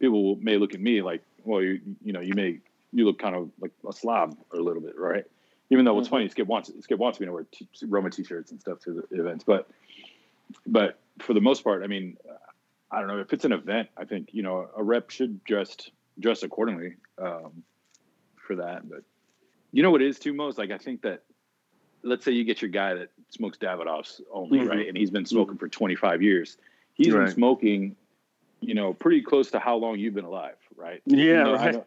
B: People may look at me like, well, you you know, you may you look kind of like a slob a little bit, right? Even though what's
F: Mhm.
B: funny, Skip wants Skip wants me to wear t- Roma t-shirts and stuff to the events, but but for the most part, I mean, I don't know if it's an event. I think you know a rep should dress dress accordingly um, for that. But you know what it is too most like I think that let's say you get your guy that smokes Davidoffs only,
E: Mhm.
B: right? And he's been smoking for 25 years. He's
E: Right.
B: been smoking, you know, pretty close to how long you've been alive, right?
E: Yeah,
B: You know,
E: right.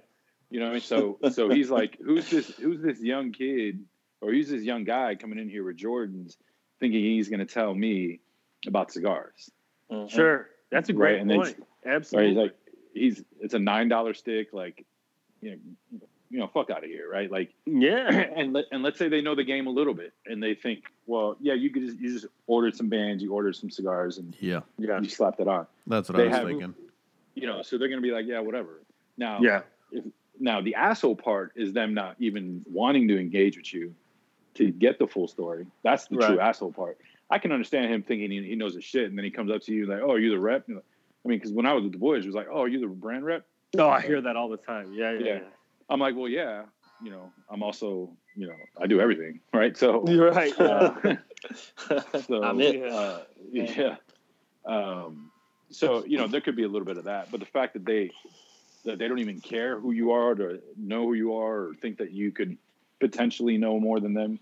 B: you know, what I mean? so so he's like, who's this? Who's this young kid, or who's this young guy coming in here with Jordans, thinking he's going to tell me about cigars?
F: Mhm.
E: Sure. That's a
B: Right,
E: great
B: and then-
E: point.
B: Right?
E: Absolutely.
B: He's like, he's it's a nine dollar stick, like, you know, you know, fuck out of here, right? Like,
E: yeah. [CLEARS THROAT]
B: and let and let's say they know the game a little bit, and they think, well, yeah, you could just you just ordered some bands, you ordered some cigars, and
D: Yeah,
E: Yeah.
B: you slapped it on.
D: that's what
B: They
D: I was
B: have-
D: thinking.
B: You know, so they're gonna be like, yeah, whatever. Now,
E: Yeah.
B: If, now the asshole part is them not even wanting to engage with you to get the full story. That's the true asshole part. I can understand him thinking he, he knows his shit, and then he comes up to you like, "Oh, are you the rep?" Like- I mean, because when I was with the boys, it was like, "Oh, are you the brand rep?"
E: No, I hear that all the time. Yeah, yeah.
B: Yeah. I'm like, "Well, yeah." You know, I'm also, you know, I do everything, [LAUGHS] right? So. [LAUGHS]
E: You're right.
B: uh, [LAUGHS] so
F: I'm it.
B: Uh, yeah. Um, so you know, there could be a little bit of that, but the fact that they that they don't even care who you are, to know who you are, or think that you could potentially know more than them,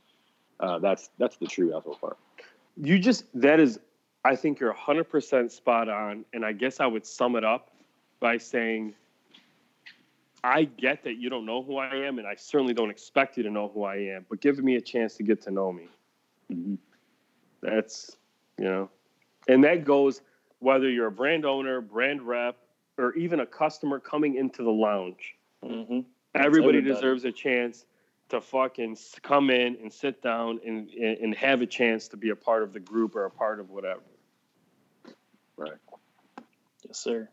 B: uh, that's that's the true asshole part.
E: You just that is i think you're 100% spot on and i guess i would sum it up by saying i get that you don't know who i am and i certainly don't expect you to know who i am but giving me a chance to get to know me
B: Mhm.
E: that's you know and that goes whether you're a brand owner brand rep or even a customer coming into the lounge
F: Mhm.
E: everybody,
F: everybody.
E: deserves a chance to fucking come in and sit down and, and have a chance to be a part of the group or a part of whatever.
B: Right.
F: Yes, sir.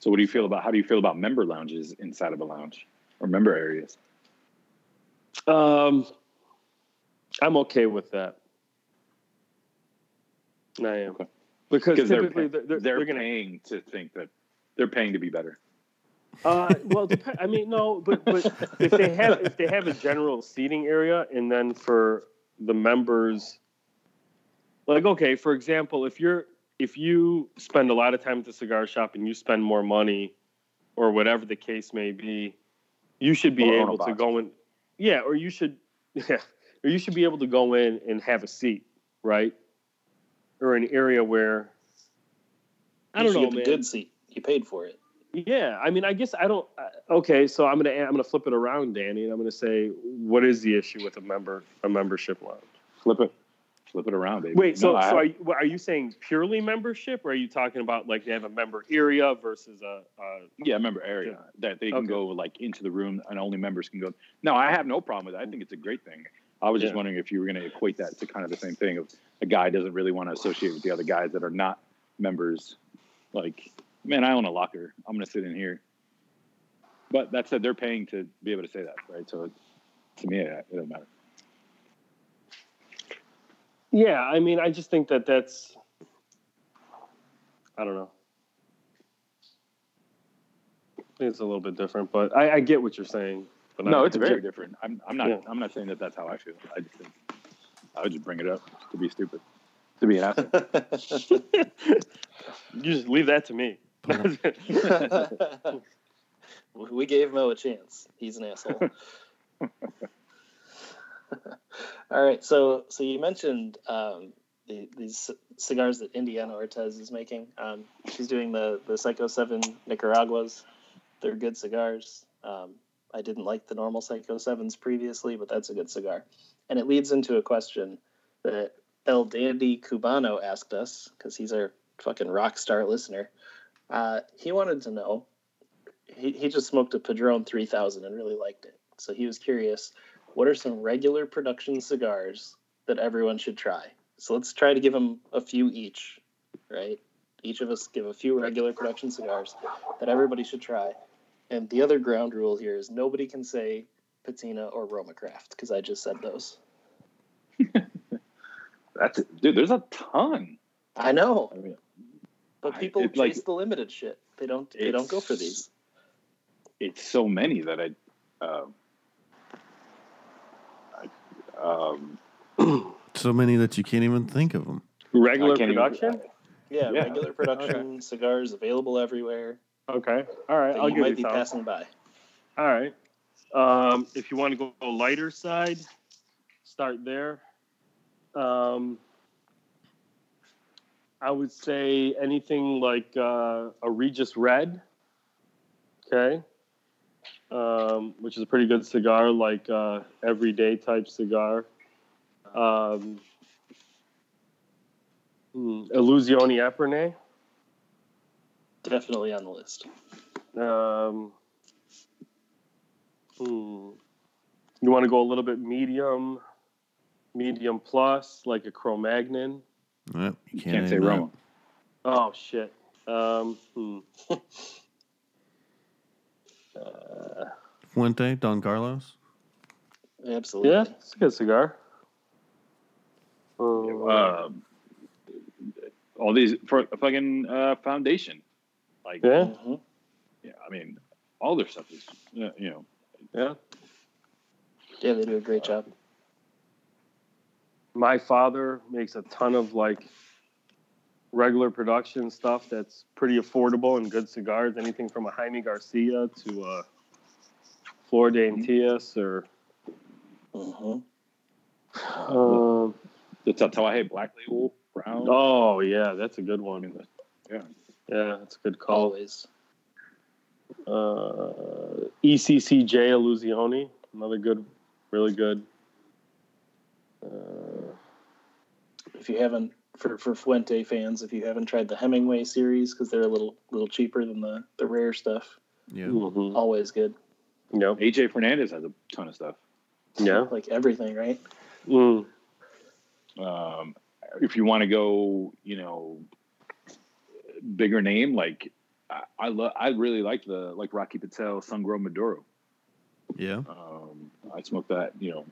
B: So, what do you feel about how do you feel about member lounges inside of a lounge or member areas?
E: Um, I'm okay with that. I am
B: Okay.
E: because
B: they're
E: typically they're, they're,
B: they're
E: they're gonna.
B: paying to think that they're paying to be better.
E: Uh, well, dep- I mean, no, but but if they have if they have a general seating area, and then for the members, like okay, for example, if you're if you spend a lot of time at the cigar shop and you spend more money, or whatever the case may be, you should be
B: Or
E: able to go in, yeah, or you should, [LAUGHS] yeah, or you should be able to go in and have a seat, right, or an area where. I
F: You
E: don't
F: should
E: know,
F: get the
E: man.
F: good seat. You paid for it.
E: Yeah, I mean, I guess I don't. Uh, okay, so I'm gonna I'm gonna flip it around, Danny, and I'm gonna say, what is the issue with a member a membership lounge?
B: Flip it, flip it around, baby.
E: Wait, so
B: No,
E: so are you, are you saying purely membership, or are you talking about like they have a member area versus a? a
B: Yeah, member area that they can
E: Okay.
B: go like into the room and only members can go. No, I have no problem with it. I think it's a great thing. I was just
E: Yeah.
B: wondering if you were going to equate that to kind of the same thing of a guy doesn't really want to associate with the other guys that are not members. Like, man, I own a locker. I'm going to sit in here. But that said, they're paying to be able to say that, right? So to me, it doesn't matter.
E: yeah, I mean, I just think that that's. I don't know. It's a little bit different, but I, I get what you're saying. But
B: No,
E: I,
B: it's very different. I'm, I'm not.
E: Yeah.
B: I'm not saying that that's how I feel. I just think I would just bring it up to be stupid. to be an asshole. [LAUGHS]
E: You just leave that to me.
F: We gave Mo a chance. He's an asshole. [LAUGHS] All right, so so you mentioned um, the, these c- cigars that Indiana Ortez is making. Um, she's doing the the Psyko Seven Nicaraguas. They're good cigars. Um, I didn't like the normal Psyko Sevens previously, but that's a good cigar. And it leads into a question that El Dandy Cubano asked us because he's our fucking rock star listener. Uh, he wanted to know. He, he just smoked a Padron 3000 and really liked it. So he was curious what are some regular production cigars that everyone should try? So let's try to give them a few each, right? Each of us give a few regular production cigars that everybody should try. And the other ground rule here is nobody can say Patina or Roma Craft because I just said those. [LAUGHS]
B: That's it. dude. There's a ton.
F: I know,
B: I mean,
F: but
B: I-
F: people
B: it,
F: chase
B: like-
F: the limited shit. They don't. They don't go for these.
B: it's so many that I, um, I um, [CLEARS THROAT]
D: So many that you can't even think of them.
E: Regular
B: I can't even-
E: production?
F: Yeah,
B: Yeah.
F: regular production cigars available everywhere
E: Okay. All right.
F: that
E: I'll
F: you
E: give
F: might
E: you
F: be
E: some.
F: passing by.
E: All right. Um, if you want to go lighter side, start there. Um, I would say anything like uh, a Regius Red, okay, um, which is a pretty good cigar, like uh, everyday type cigar. Um, Illusione Epernay.
F: Definitely on the list.
E: Um, hmm. You want to go a little bit medium, medium plus, like a Cro-Magnon.
D: Yep, you
B: you
D: can't,
B: can't say
D: name that.
B: Roma.
E: Oh shit. Um, hmm. [LAUGHS] uh,
D: Fuente, Don Carlos.
F: Absolutely.
E: yeah, it's a good cigar. Um,
B: Um, all these for a fucking uh, foundation, like
E: yeah,
F: Mhm.
B: yeah, I mean, all their stuff is uh, you know
E: yeah.
F: Yeah, they do a great job.
E: My father makes a ton of like regular production stuff that's pretty affordable and good cigars. Anything from a Jaime Garcia to a Flor de Antillas or
F: hmm
E: um,
B: the Tatuaje Black Label Brown.
E: oh yeah, that's a good one.
B: yeah,
E: Yeah, that's a good call.
F: Always.
E: Uh, ECCJ Illusione, another good, really good. Uh,
F: If you haven't, for for Fuente fans, if you haven't tried the Hemingway series because they're a little little cheaper than the the rare stuff,
D: Yeah.
E: mhm.
F: always good.
E: Yep.
B: AJ Fernandez has a ton of stuff.
E: Yeah.
F: Like everything, right?
E: Mm.
B: Um, if you want to go, you know, bigger name, like I, I love, I really like the like Rocky Patel Sun Grown Maduro.
D: Yeah.
B: Um, I smoked that, you know.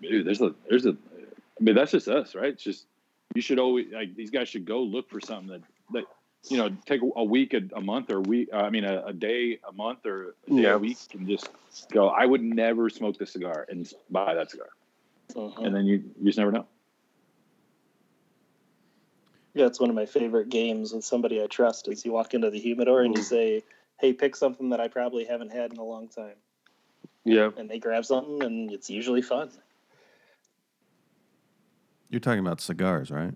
B: Dude, there's a, there's a, I mean, that's just us, right? It's just you should always like these guys should go look for something that that you know take a week, a, a month, or a week. Uh, I mean, a, a day, a month, or a day,
E: Yeah.
B: a week, and just go. I would never smoke this cigar and buy that cigar,
F: Mhm.
B: and then you you just never know.
F: Yeah, it's one of my favorite games with somebody I trust. Is you walk into the humidor and you say, "Hey, pick something that I probably haven't had in a long time,"
E: Yeah.
F: and they grab something, and it's usually fun.
D: You're talking about cigars, right?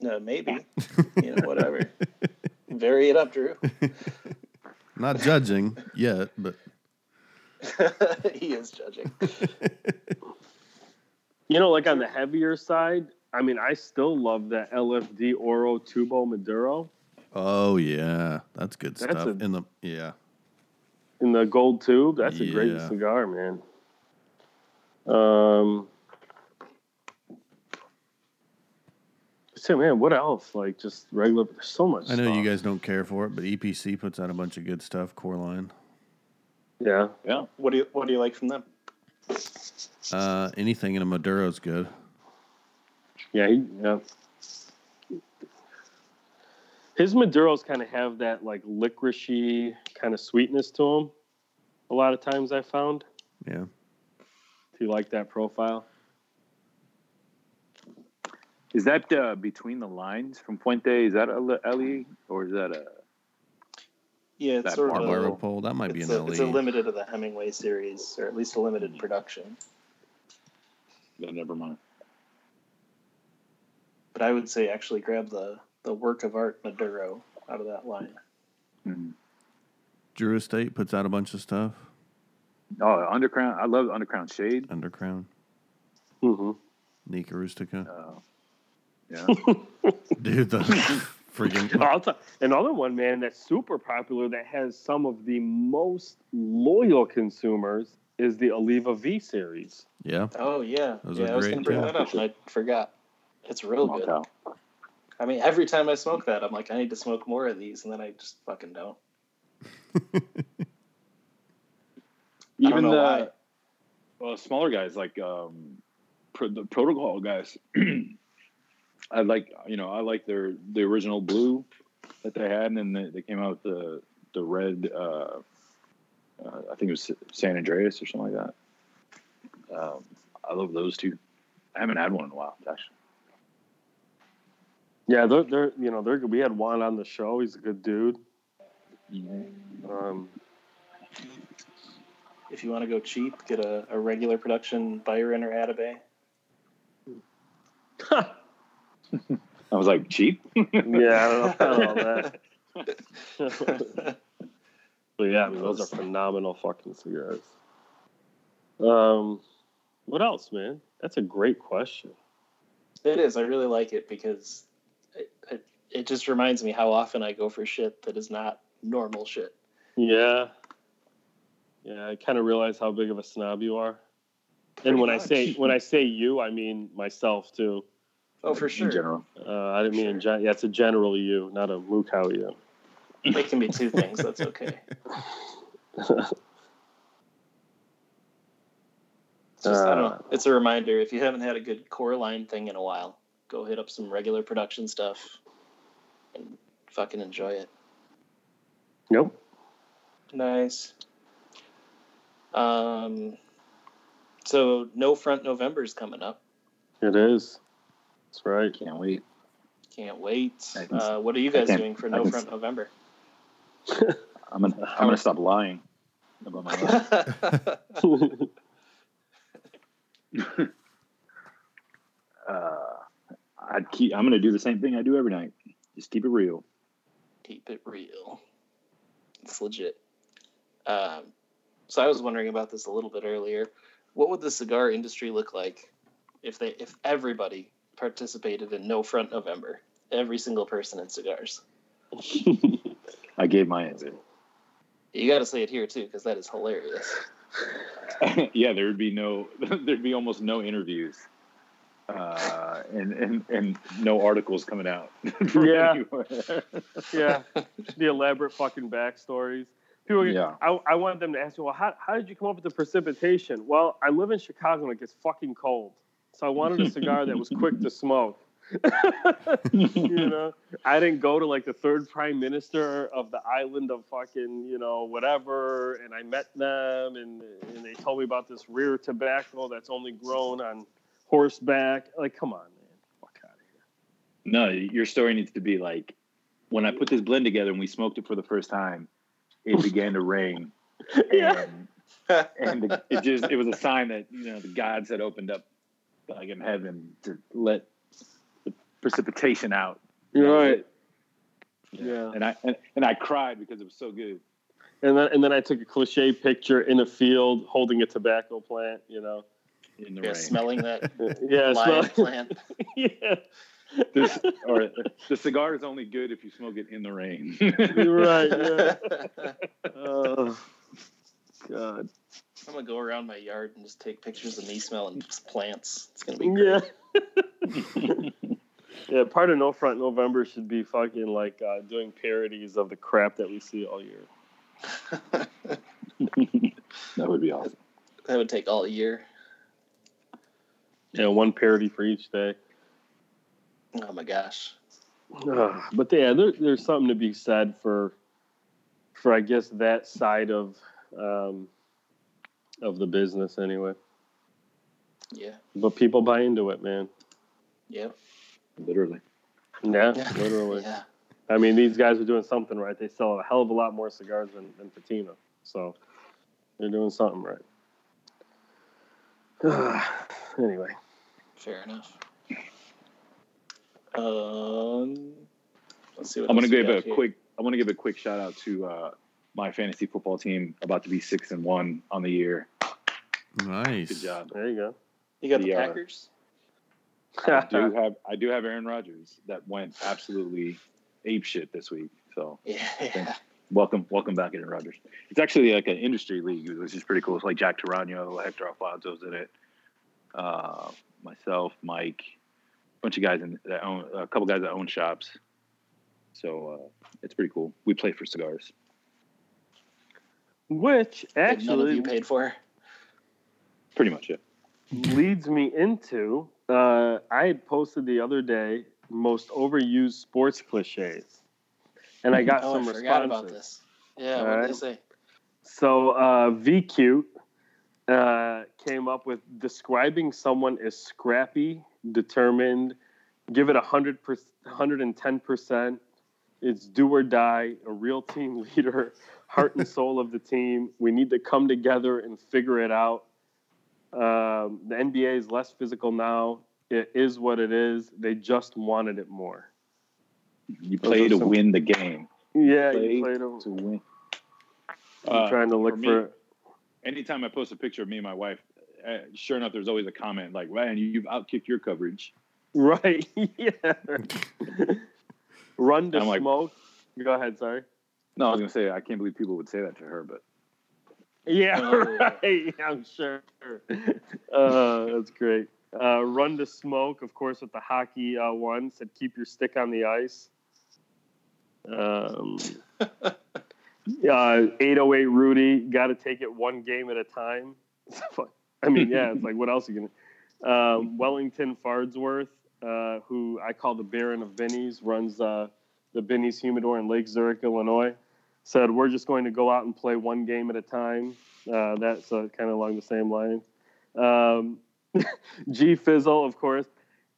F: No, maybe, [LAUGHS] you know, whatever. Vary it up, Drew. [LAUGHS]
D: Not judging yet, but [LAUGHS]
F: he is judging.
E: You know, like on the heavier side, I mean, I still love that LFD Oro Tubo Maduro
D: oh yeah, that's good
E: That's
D: stuff.
E: a-
D: In the yeah,
E: in the gold tube. That's a great cigar, man. Um, so man, what else? Like just regular. There's so much.
D: I know you guys don't care for it, but EPC puts out a bunch of good stuff. Core line,
E: Yeah.
B: Yeah,
F: What do you What do you like from them?
D: uh, anything in a Maduro is good.
E: Yeah. He, yeah. His Maduros kind of have that like licoricey kind of sweetness to them. A lot of times I found.
D: Yeah,
E: If you like that profile.
B: Is that uh, between the lines from Fuente? Is that a LE or is that a?
F: Yeah, it's
B: That
F: sort of a,
D: Barbaro pole. That might be
F: it's,
D: an
F: a,
D: LE.
F: it's a limited of the Hemingway series, or at least a limited production.
B: Yeah, never mind.
F: But I would say actually grab the the work of art Maduro out of that line.
B: Mhm.
D: Drew Estate puts out a bunch of stuff.
B: Oh, Undercrown. I love Undercrown Shade.
D: Undercrown,
E: hmm
D: Nica Rustica.
B: Uh, yeah. [LAUGHS]
D: Dude, the [LAUGHS] freaking
E: I'll another one, man, that's super popular that has some of the most loyal consumers is the Oliva V series.
D: yeah.
F: Oh yeah,
D: Those are
F: yeah. I was
D: great,
F: gonna bring
D: too.
F: that up, and I forgot. It's real good.
B: Motel.
F: I mean, every time I smoke that, I'm like, I need to smoke more of these, and then I just fucking don't. [LAUGHS] I don't
B: Even the
F: why.
B: well, smaller guys like um, pro, the protocol guys. [CLEARS THROAT] I like you know I like their the original blue that they had, and then they, they came out with the the red. Uh, uh, I think it was San Andreas or something like that. Um, I love those two. I haven't had one in a while, actually.
E: Yeah, they're, they're you know they're we had Juan on the show. He's a good dude. Um,
F: If you want to go cheap, get a, a regular production Byron or Atabey. [LAUGHS]
B: I was like cheap. [LAUGHS]
E: yeah, I don't know about all that. [LAUGHS] But yeah, I mean, those are phenomenal fucking cigars. Um, what else, man? That's a great question.
F: It is. I really like it because it, it, it just reminds me how often I go for shit that is not normal shit.
E: Yeah, yeah. I kind of realize how big of a snob you are. And
F: Pretty
E: when I say when I [LAUGHS] say you, I mean myself too.
F: Oh, for sure.
B: In general.
E: Uh, I didn't mean in gen- yeah, it's a general you, not a Mukau you.
F: It can be two things. That's [LAUGHS] okay. [LAUGHS] It's just, I don't know. It's a reminder. If you haven't had a good core line thing in a while, go hit up some regular production stuff and fucking enjoy it.
E: Nope.
F: Nice. Um, so no front November's coming up.
E: It is. That's right.
B: Can't wait.
F: Can't wait.
B: Can-
F: Uh, what are you guys
B: can-
F: doing for no
B: can-
F: front November? [LAUGHS]
B: I'm gonna I'm gonna stop lying about my life. [LAUGHS] uh, I'd keep. I'm gonna do the same thing I do every night. Just keep it real.
F: Keep it real. It's legit. Um, so I was wondering about this a little bit earlier. What would the cigar industry look like if they if everybody participated in No Front November? Every single person in cigars. [LAUGHS]
B: I gave my answer.
F: You got to say it here too, because that is hilarious. [LAUGHS]
B: yeah, there would be no. [LAUGHS] There'd be almost no interviews. Uh, and, and and no articles coming out. [LAUGHS]
E: Yeah. [LAUGHS] yeah, the elaborate fucking backstories. People,
B: Yeah.
E: I, I wanted them to ask me, well, how, how did you come up with the precipitation? Well, I live in Chicago and it gets fucking cold, so I wanted a cigar that was quick to smoke. [LAUGHS] you know, I didn't go to like the third prime minister of the island of fucking, you know, whatever, and I met them, and and they told me about this rare tobacco that's only grown on horseback. Like, come on, man, fuck out of here.
B: No, your story needs to be like when I put this blend together and we smoked it for the first time. It [LAUGHS] began to rain,
E: Yeah.
B: and, and it just it was a sign that you know the gods had opened up like in heaven to let the precipitation out.
E: You're right.
B: it.
E: Yeah.
B: and I and, and I cried because it was so good.
E: And then and then I took a cliche picture in a field holding a tobacco plant, you know.
B: In the
F: yeah,
B: rain,
F: smelling that [LAUGHS]
E: Yeah,
F: live
E: smell- [LAUGHS]
F: plant.
E: yeah.
B: This- or the cigar is only good if you smoke it in the rain.
E: You're right. Yeah. [LAUGHS] Oh, God.
F: I'm gonna go around my yard and just take pictures of me smelling plants. It's gonna be
E: Yeah. Yeah, part of No Front November should be fucking like uh, doing parodies of the crap that we see all year.
B: that would be awesome.
F: that would take all year.
E: Yeah, one parody for each day.
F: Oh my gosh.
E: Ugh, but yeah, there, there's something to be said for, for I guess that side of, um, of the business anyway.
F: Yeah.
E: But people buy into it, man.
F: Yep.
B: Literally.
E: Yeah,
F: Yeah.
E: literally.
F: Yeah.
E: I mean, these guys are doing something right. They sell a hell of a lot more cigars than, than Patina. So they're doing something right. [SIGHS] anyway.
F: Fair enough. Um, let's see what
B: I'm gonna give a
F: here.
B: quick. I want to give a quick shout out to uh, my fantasy football team, about to be six and one on the year.
D: Nice.
B: Good job.
E: There you go.
F: You got the
B: the, uh,
F: Packers. [LAUGHS]
B: I do have I do have Aaron Rodgers that went absolutely ape shit this week. So
F: Yeah.
B: welcome welcome back, Aaron Rodgers. It's actually like an industry league, which is pretty cool. It's like Jack Toraño, Hector Alfonso's in it. Uh, myself, Mike, a bunch of guys in that own a couple guys that own shops. So uh, it's pretty cool. We play for cigars.
E: Which
F: That none of
E: actually
F: you paid for.
B: Pretty much it.
E: leads me into uh, I had posted the other day most overused sports cliches, and I got [LAUGHS]
F: Oh, I
E: some
F: forgot
E: responses.
F: about this. Yeah,
E: All
F: what did
E: right.
F: they say?
E: So uh, VQ uh, came up with describing someone as scrappy, determined, give it a hundred hundred and ten percent. It's do or die, a real team [LAUGHS] leader, heart and [LAUGHS] soul of the team. We need to come together and figure it out. Um, the NBA is less physical now. It is what it is. They just wanted it more.
B: You play to
E: some-
B: win the game.
E: Yeah,
B: Play
E: you play a,
B: to win.
E: I'm trying to look
B: for me-
E: for.
B: Anytime I post a picture of me and my wife, uh, sure enough, there's always a comment like, "Man, you've outkicked your coverage."
E: Right. [LAUGHS] yeah. Run to
B: I'm like-
E: smoke. Go ahead. Sorry.
B: No, I was gonna say I can't believe people would say that to her, but
E: Yeah.
F: Oh.
E: Right. [LAUGHS] I'm sure. Uh, that's great. Uh, run to smoke, of course, with the hockey uh, one said, "Keep your stick on the ice." Um, [LAUGHS] uh, 808 Rudy, got to take it one game at a time. [LAUGHS] I mean, yeah, it's like what else are you gonna? Um, Wellington Fardsworth, uh, who I call the Baron of Benny's, runs uh, the Benny's Humidor in Lake Zurich, Illinois. Said we're just going to go out and play one game at a time. Uh, that's uh, kind of along the same line. Um, [LAUGHS] G Fizzle, of course,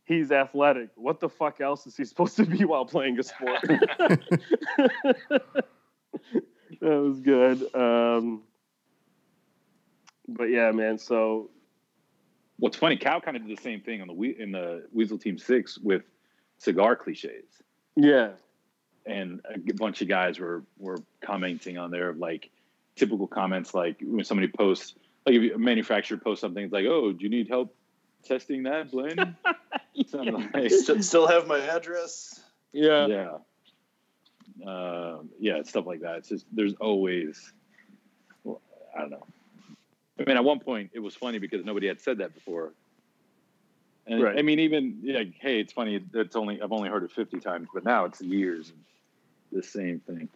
E: he's athletic. What the fuck else is he supposed to be while playing a sport? [LAUGHS] that was good. Um, but yeah, man. So
B: what's funny, Cal kind of did the same thing on the we- in the Weasel Team Six with cigar cliches,
E: yeah,
B: and a bunch of guys were were commenting on there of like typical comments like when somebody posts like if a manufacturer posts something, it's like, "Oh, do you need help testing that blend?" [LAUGHS] Something [LAUGHS] like-
F: Still, still have my address.
E: yeah,
B: yeah, uh, yeah, stuff like that. It's just there's always, well, I don't know. I mean, at one point it was funny because nobody had said that before. And
E: Right.
B: I mean, even like, hey, it's funny. It's only I've only heard it fifty times, but now it's years of the same thing.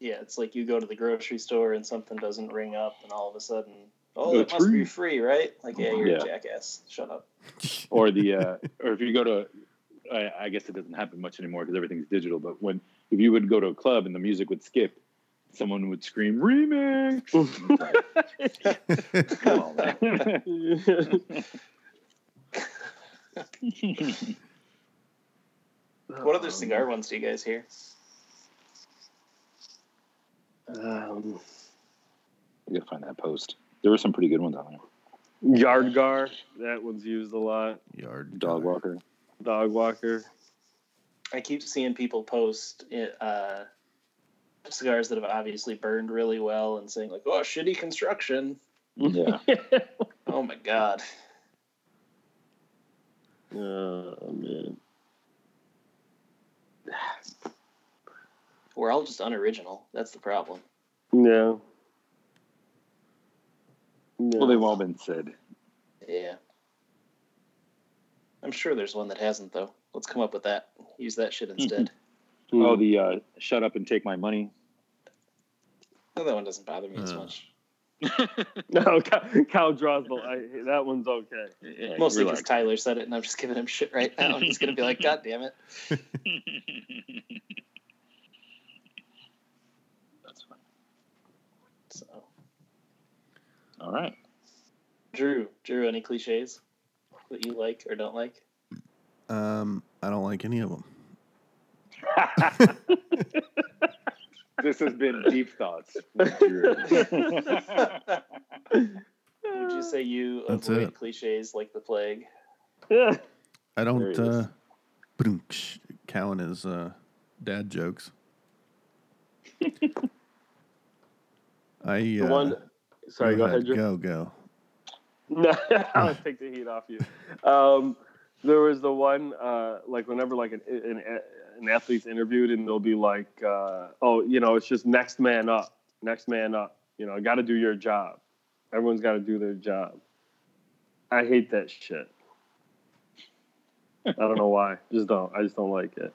F: Yeah, it's like you go to the grocery store and something doesn't ring up, and all of a sudden, oh, it
B: it's
F: must be
B: free.
F: free, right? Like, yeah, you're
B: Yeah.
F: a jackass. Shut up.
B: Or the [LAUGHS] uh, or if you go to, I, I guess it doesn't happen much anymore because everything's digital. But when if you would go to a club and the music would skip, someone would scream remix. [LAUGHS] Come on, man. [LAUGHS]
F: What other cigar ones do you guys hear?
E: Um,
B: We gotta find that post. There were some pretty good ones on there.
E: Yardgar, that one's used a lot.
D: Yard
B: Dog walker.
E: Dog walker.
F: I keep seeing people post uh, cigars that have obviously burned really well and saying like, "Oh, shitty construction."
B: Yeah. [LAUGHS]
F: Oh my god.
E: Oh man.
F: We're all just unoriginal. That's the problem.
E: No. Yeah.
B: Well, they've all been said.
F: Yeah. I'm sure there's one that hasn't though. Let's come up with that. Use that shit instead.
E: Hmm.
B: Oh, the uh, shut up and take my money.
F: No, that one doesn't bother me as
D: Uh.
F: much. [LAUGHS]
E: no, Cal, Cal draws the. I, that one's okay.
B: Yeah,
F: Mostly because. Tyler said it, and I'm just giving him shit right now. I'm just gonna be like, God [LAUGHS] damn it.
B: That's fine.
F: So,
B: All right.
F: Drew, Drew, any cliches that you like or don't like?
D: Um, I don't like any of them. [LAUGHS]
B: this has been deep thoughts. [LAUGHS]
F: Would you say you
D: That's
F: avoid
D: it.
F: cliches like the plague?
E: Yeah.
D: I don't
B: it
D: uh
B: is.
D: boom-tsh, count his uh dad jokes. [LAUGHS] I
E: The
D: uh,
E: one. Sorry, go ahead, Drew.
D: Go go. [LAUGHS]
E: No, I'll take the heat off you. Um, there was the one, uh, like whenever like an, an an athlete's interviewed, and they'll be like, uh, "Oh, you know, it's just next man up, next man up. You know, got to do your job. Everyone's got to do their job." I hate that shit. I don't know why. Just don't. I just don't like it.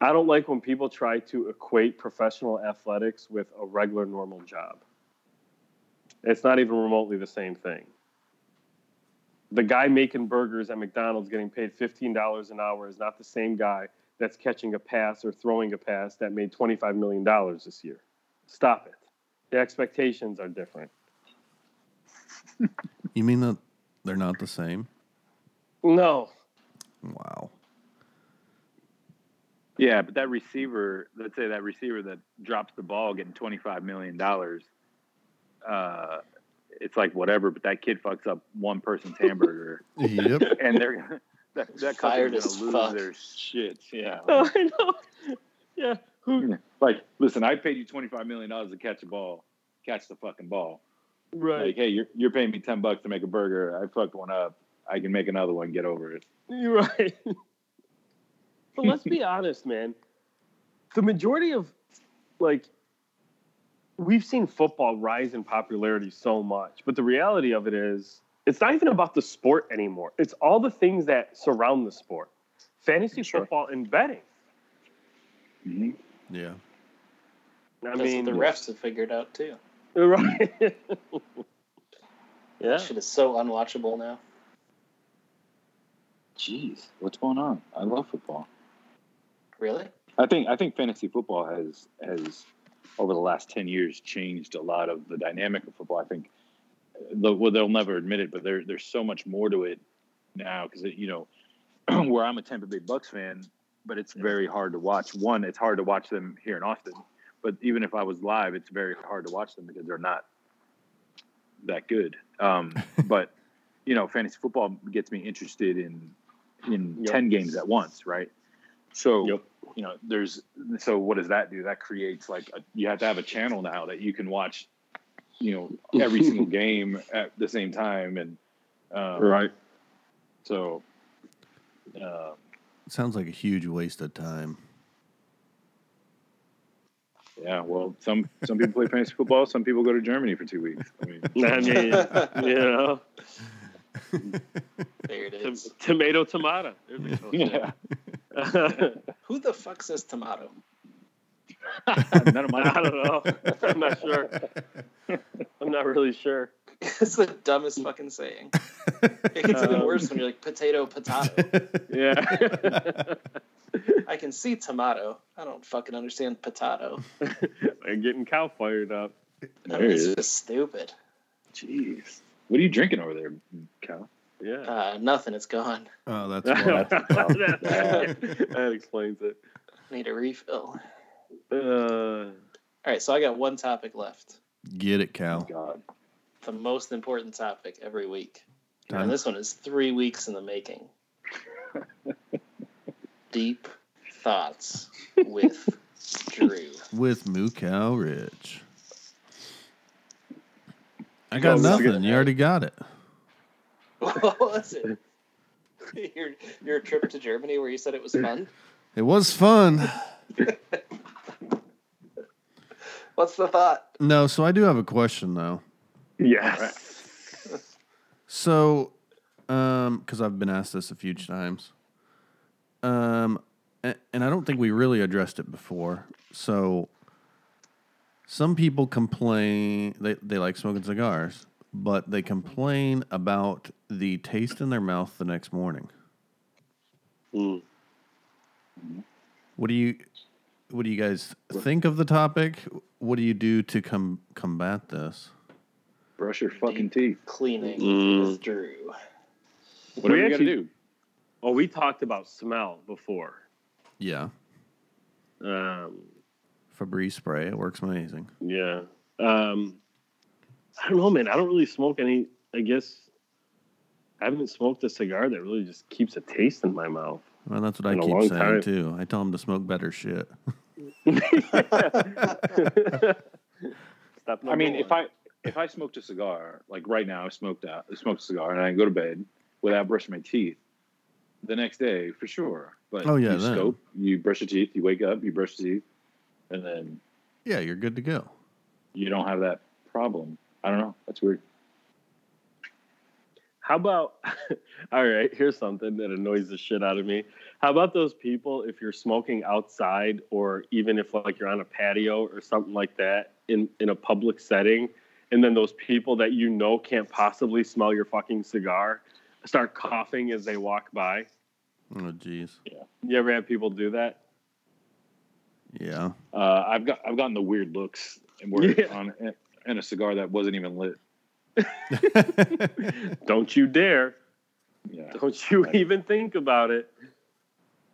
E: I don't like when people try to equate professional athletics with a regular normal job. It's not even remotely the same thing. The guy making burgers at McDonald's getting paid $15 an hour is not the same guy that's catching a pass or throwing a pass that made $25 million this year. Stop it. The expectations are different.
D: You mean that they're not the same?
E: No.
D: Wow.
B: yeah, but that receiver, let's say that receiver that drops the ball getting twenty five million dollars, uh, it's like whatever. But that kid fucks up one person's hamburger, [LAUGHS]
D: Yep.
B: and they're gonna that, that
F: Fired
B: company's
F: as
B: gonna lose
F: fuck.
B: their shit. Yeah. [LAUGHS]
E: Oh, I know. Yeah. Who?
B: Like, listen, I paid you twenty five million dollars to catch a ball, catch the fucking ball.
E: Right.
B: Like, hey, you're you're paying me ten bucks to make a burger. I fucked one up. I can make another one. Get over it.
E: You're right. [LAUGHS] but let's be honest, man. The majority of like we've seen football rise in popularity so much, but the reality of it is it's not even about the sport anymore. It's all the things that surround the sport. Fantasy
F: Sure.
E: football and betting.
B: Mm-hmm.
D: Yeah.
E: I
F: That's
E: mean,
F: what the refs have figured out too. [LAUGHS]
E: right? yeah.
F: That shit is so unwatchable now.
B: Jeez, what's going on? I love football.
F: Really?
B: I think I think fantasy football has has over the last ten years changed a lot of the dynamic of football. I think the, well, they'll never admit it, but there there's so much more to it now because you know [CLEARS THROAT] where I'm a Tampa Bay Bucks fan, but it's very hard to watch. One, it's hard to watch them here in Austin, but even if I was live, it's very hard to watch them because they're not that good. Um, [LAUGHS] but you know, fantasy football gets me interested in in
E: Yep.
B: ten games at once, right? So
E: Yep.
B: You know, there's so what does that do? That creates like a, you have to have a channel now that you can watch, you know, every [LAUGHS] single game at the same time, and um,
E: Right.
B: So, uh,
D: Sounds like a huge waste of time.
B: yeah. Well, some some people play fantasy football. Some people go to Germany for two weeks. I mean, [LAUGHS]
E: I mean, you know, [LAUGHS]
F: There it is.
E: Tom- tomato, tomato. There's a close
B: yeah.
E: One.
F: Who the fuck says tomato? [LAUGHS]
B: None of my. [LAUGHS]
E: I don't know. I'm not sure. [LAUGHS] I'm not really sure.
F: it's the dumbest fucking saying. It gets even
E: Um,
F: worse when you're like potato, potato.
E: Yeah.
F: I can see tomato. I don't fucking understand potato.
E: They're getting cow fired up.
F: I mean,
B: it
F: it's
B: is.
F: just stupid.
B: Jeez. What are you drinking over there, Cal?
E: Yeah.
F: Uh, nothing. It's gone.
D: Oh, that's [LAUGHS] [LAUGHS]
E: that,
D: why.
E: that explains it.
F: Need a refill.
E: Uh,
F: All right, so I got one topic left.
D: Get it, Cal.
B: God.
F: The most important topic every week.
D: Time.
F: And this one is three weeks in the making. [LAUGHS] Deep thoughts with Drew.
D: With Moo Cow Rich. I got
E: Oh,
D: nothing. You already got it. [LAUGHS]
F: What was it? [LAUGHS] Your, your trip to Germany where you said it was fun?
D: It was fun. [LAUGHS]
F: What's the thought?
D: No, so I do have a question though.
E: yes.
D: So, um, because I've been asked this a few times, um, and, and I don't think we really addressed it before. So, some people complain they they like smoking cigars, but they complain about the taste in their mouth the next morning.
E: Mm.
D: What do you what do you guys think of the topic? What do you do to com- combat this?
B: Brush your fucking teeth.
F: Cleaning
E: Mm.
F: with Drew.
B: Whatever
E: We
B: you got to do.
E: Oh, we talked about smell before.
D: Yeah.
E: Um,
D: Febreze spray. It works amazing.
E: yeah. Um, I don't know, man. I don't really smoke any. I guess I haven't smoked a cigar that really just keeps a taste in my mouth.
D: Well, that's what I keep
E: long
D: saying
E: time.
D: too. I tell them to smoke better shit.
B: I mean,
E: number
B: if. I if I smoked a cigar, like right now, I smoked uh, out, smoked a cigar, and I go to bed without brushing my teeth. The next day, for sure. But
D: Oh, yeah,
B: you
D: then.
B: scope, you brush your teeth, you wake up, you brush your teeth, and then
D: Yeah, you're good to go.
B: you don't have that problem. I don't know. That's weird.
E: How about, [LAUGHS] all right, here's something that annoys the shit out of me. How about those people if you're smoking outside or even if like you're on a patio or something like that in, in a public setting, and then those people that you know can't possibly smell your fucking cigar start coughing as they walk by?
D: Oh, jeez.
E: You ever have people do that?
D: Yeah.
B: Uh, I've got I've gotten the weird looks and we're [LAUGHS]
E: Yeah.
B: on and a cigar that wasn't even lit. [LAUGHS] [LAUGHS]
E: Don't you dare.
B: Yeah.
E: Don't you even think about it.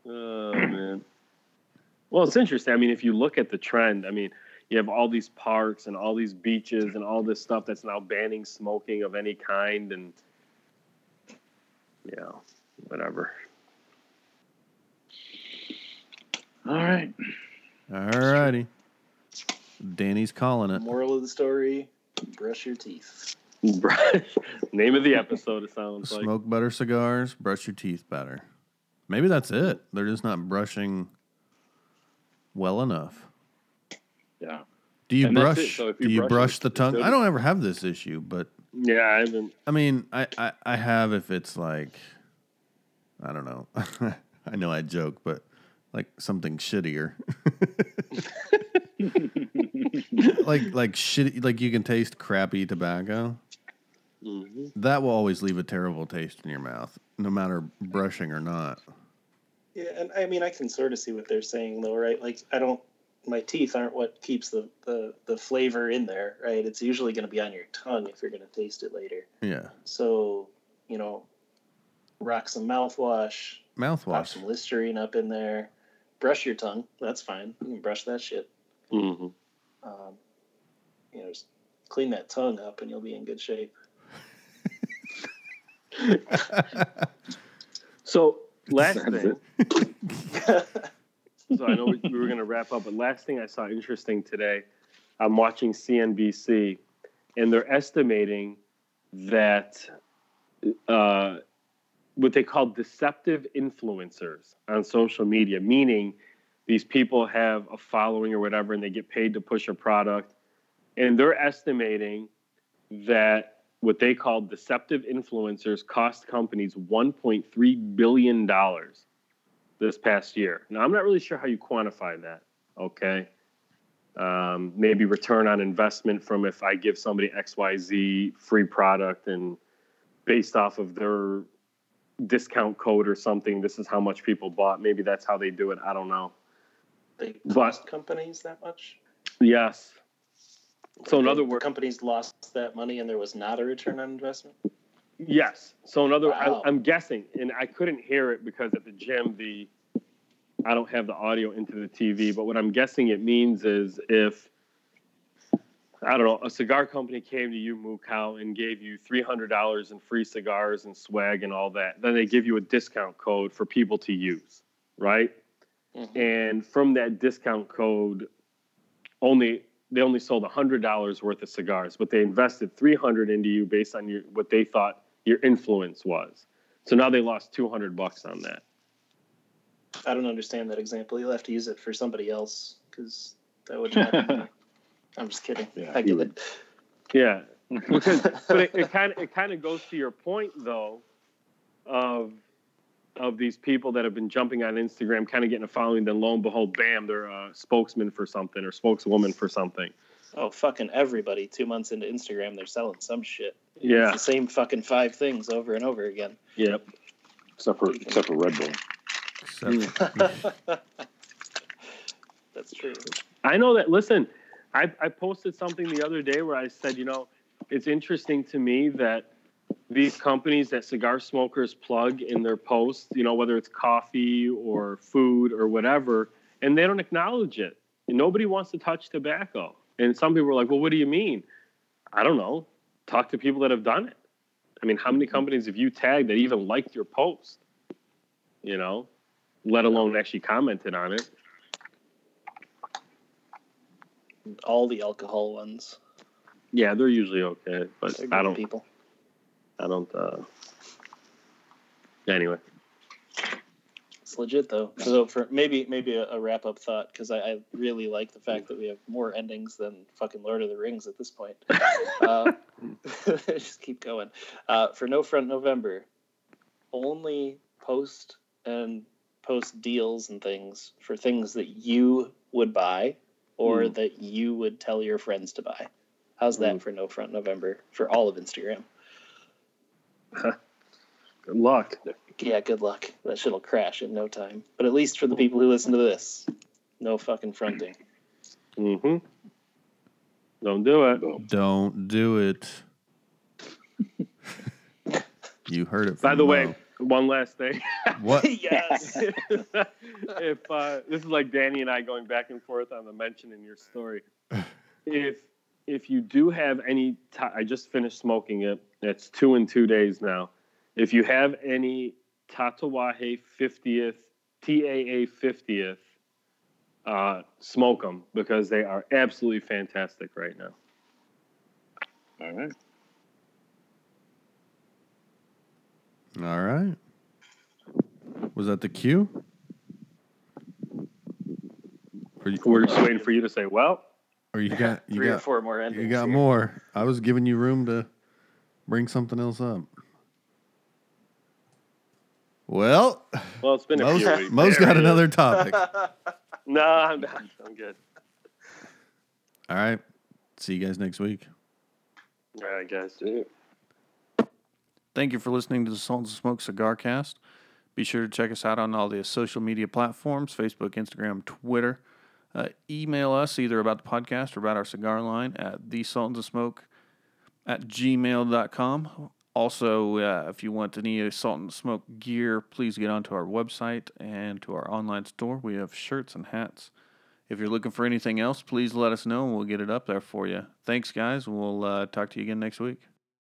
E: Oh [CLEARS THROAT] man. Well, it's interesting. I mean, if you look at the trend, I mean, you have all these parks and all these beaches and all this stuff that's now banning smoking of any kind, and yeah, whatever.
B: All right.
D: All righty. Danny's calling it.
F: Moral of the story: brush your teeth.
E: Name of the episode. It sounds like.
D: Smoke better cigars, brush your teeth better. Maybe that's it. They're just not brushing well enough.
B: Yeah.
D: Do you
B: And
D: brush?
B: So if
D: do
B: you
D: you
B: brush
D: brush the tongue?
B: good.
D: I don't ever have this issue, but
E: Yeah, I haven't.
D: I mean, I, I, I have if it's like, I don't know. [LAUGHS] I know I joke, but like something shittier. [LAUGHS] [LAUGHS] like like shitty, like you can taste crappy tobacco.
E: Mhm.
D: That will always leave a terrible taste in your mouth, no matter brushing or not.
F: Yeah, and I mean, I can sort of see what they're saying, though, right? Like, I don't. My teeth aren't what keeps the the, the flavor in there, right? It's usually going to be on your tongue if you're going to taste it later.
D: Yeah,
F: So, you know, rock some mouthwash, Mouthwash. pop
D: mouthwash.
F: some Listerine up in there, brush your tongue. That's fine. You can brush that shit.
E: Mhm.
F: Um, you know, just clean that tongue up, and you'll be in good shape. [LAUGHS]
E: So last thing. [LAUGHS] so I know we, we were going to wrap up, but last thing I saw interesting today, I'm watching CNBC, and they're estimating that uh, what they call deceptive influencers on social media, meaning these people have a following or whatever, and they get paid to push a product, and they're estimating that what they call deceptive influencers cost companies 1.3 billion dollars this past year. Now, I'm not really sure how you quantify that. Okay. Um, maybe return on investment from if I give somebody XYZ free product and based off of their discount code or something, this is how much people bought. Maybe that's how they do it. I don't know.
F: They cost companies that much.
E: Yes. So, in other words,
F: companies lost that money, and there was not a return on investment.
E: Yes. So in other,
F: Wow.
E: I, I'm guessing, and I couldn't hear it because at the gym the I don't have the audio into the TV. But what I'm guessing it means is if I don't know, a cigar company came to you, Mukau, and gave you three hundred dollars in free cigars and swag and all that, then they give you a discount code for people to use, right?
F: Mhm.
E: And from that discount code, only they only sold hundred dollars worth of cigars, but they invested three hundred into you based on your what they thought your influence was. So now they lost two hundred bucks on that.
F: I don't understand that example. You'll have to use it for somebody else because that would not. [LAUGHS] I'm just kidding.
B: Yeah,
F: I get
B: would.
F: it.
E: Yeah, because [LAUGHS] but it, it kind of it kind of goes to your point though, of of these people that have been jumping on Instagram, kind of getting a following. Then lo and behold, bam, they're a spokesman for something or spokeswoman for something.
F: Oh, fucking everybody! Two months into Instagram, they're selling some shit.
E: Yeah.
F: It's the same fucking five things over and over again.
E: Yep.
B: except for except for Red Bull.
D: Except- [LAUGHS]
F: That's true.
E: I know that. Listen, I, I posted something the other day where I said, you know, it's interesting to me that these companies that cigar smokers plug in their posts, you know, whether it's coffee or food or whatever, and they don't acknowledge it. And nobody wants to touch tobacco. And some people are like, well, what do you mean? I don't know. Talk to people that have done it. I mean, how many companies have you tagged that even liked your post? You know, let alone actually commented on it.
F: All the alcohol ones.
E: Yeah, they're usually okay, but
F: They're
E: I don't.
F: people.
E: I don't. uh Anyway,
F: It's legit though. So for maybe maybe a, a wrap up thought because I, I really like the fact that we have more endings than fucking Lord of the Rings at this point. [LAUGHS] Uh, [LAUGHS] just keep going. Uh, for No Front November, only post and post deals and things for things that you would buy or
E: Mm.
F: that you would tell your friends to buy. How's that
E: Mm.
F: for No Front November for all of Instagram? [LAUGHS]
E: good luck.
F: Yeah, good luck. That shit'll crash in no time. But at least for the people who listen to this, no fucking fronting.
E: Mm-hmm. Don't do it.
D: Don't do it. [LAUGHS] you heard it.
E: By
D: from
E: the way, one last thing. [LAUGHS]
D: what?
F: yes.
E: if uh, this is like Danny and I going back and forth on the mention in your story, [SIGHS] if if you do have any, ta- I just finished smoking it. It's two in two days now. If you have any Tatuaje 50th, TAA 50th, uh, smoke them because they are absolutely fantastic right now.
B: All right.
D: All right. Was that the cue? You,
E: We're just waiting for you to say, well,
D: or you got [LAUGHS] you
F: Three or
D: got
F: four more endings.
D: you got
F: here.
D: more? I was giving you room to bring something else up. Well,
E: well, it's been a
D: Mo's,
E: few weeks.
D: Mo's
E: There
D: got another topic. [LAUGHS]
E: No, I'm not. I'm good.
D: All right. See you guys next week.
E: All right, guys.
A: Thank you for listening to the Sultans of Smoke Cigar Cast. Be sure to check us out on all the social media platforms Facebook, Instagram, Twitter. Uh, email us either about the podcast or about our cigar line at the Sultans of Smoke at gmail.com. Also, uh, if you want any Sultans of Smoke gear, please get onto our website and to our online store. We have shirts and hats. If you're looking for anything else, please let us know and we'll get it up there for you. Thanks, guys. We'll uh, talk to you again next week.